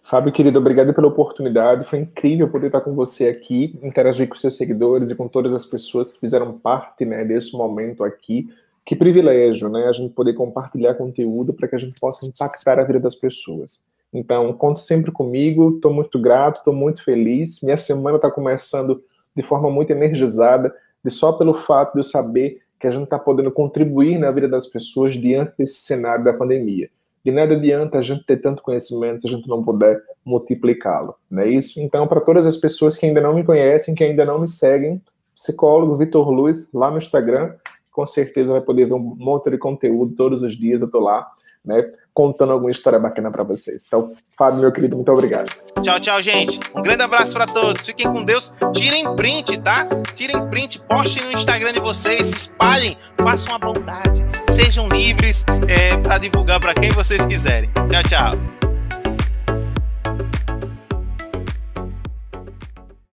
Fábio, querido, obrigado pela oportunidade. Foi incrível poder estar com você aqui, interagir com seus seguidores e com todas as pessoas que fizeram parte né, desse momento aqui. Que privilégio, né? A gente poder compartilhar conteúdo para que a gente possa impactar a vida das pessoas. Então, conto sempre comigo, estou muito grato, estou muito feliz. Minha semana está começando de forma muito energizada de só pelo fato de eu saber que a gente está podendo contribuir na vida das pessoas diante desse cenário da pandemia. De nada adianta a gente ter tanto conhecimento se a gente não puder multiplicá-lo, não é isso? Então, para todas as pessoas que ainda não me conhecem, que ainda não me seguem, psicólogo Vitor Luiz, lá no Instagram, com certeza vai poder ver um monte de conteúdo todos os dias, eu estou lá, né, contando alguma história bacana para vocês. Então, Fábio, meu querido, muito obrigado. Tchau, tchau, gente. Um grande abraço para todos. Fiquem com Deus. Tirem print, tá? Tirem print, postem no Instagram de vocês, espalhem, façam a bondade. Sejam livres é, para divulgar para quem vocês quiserem. Tchau, tchau.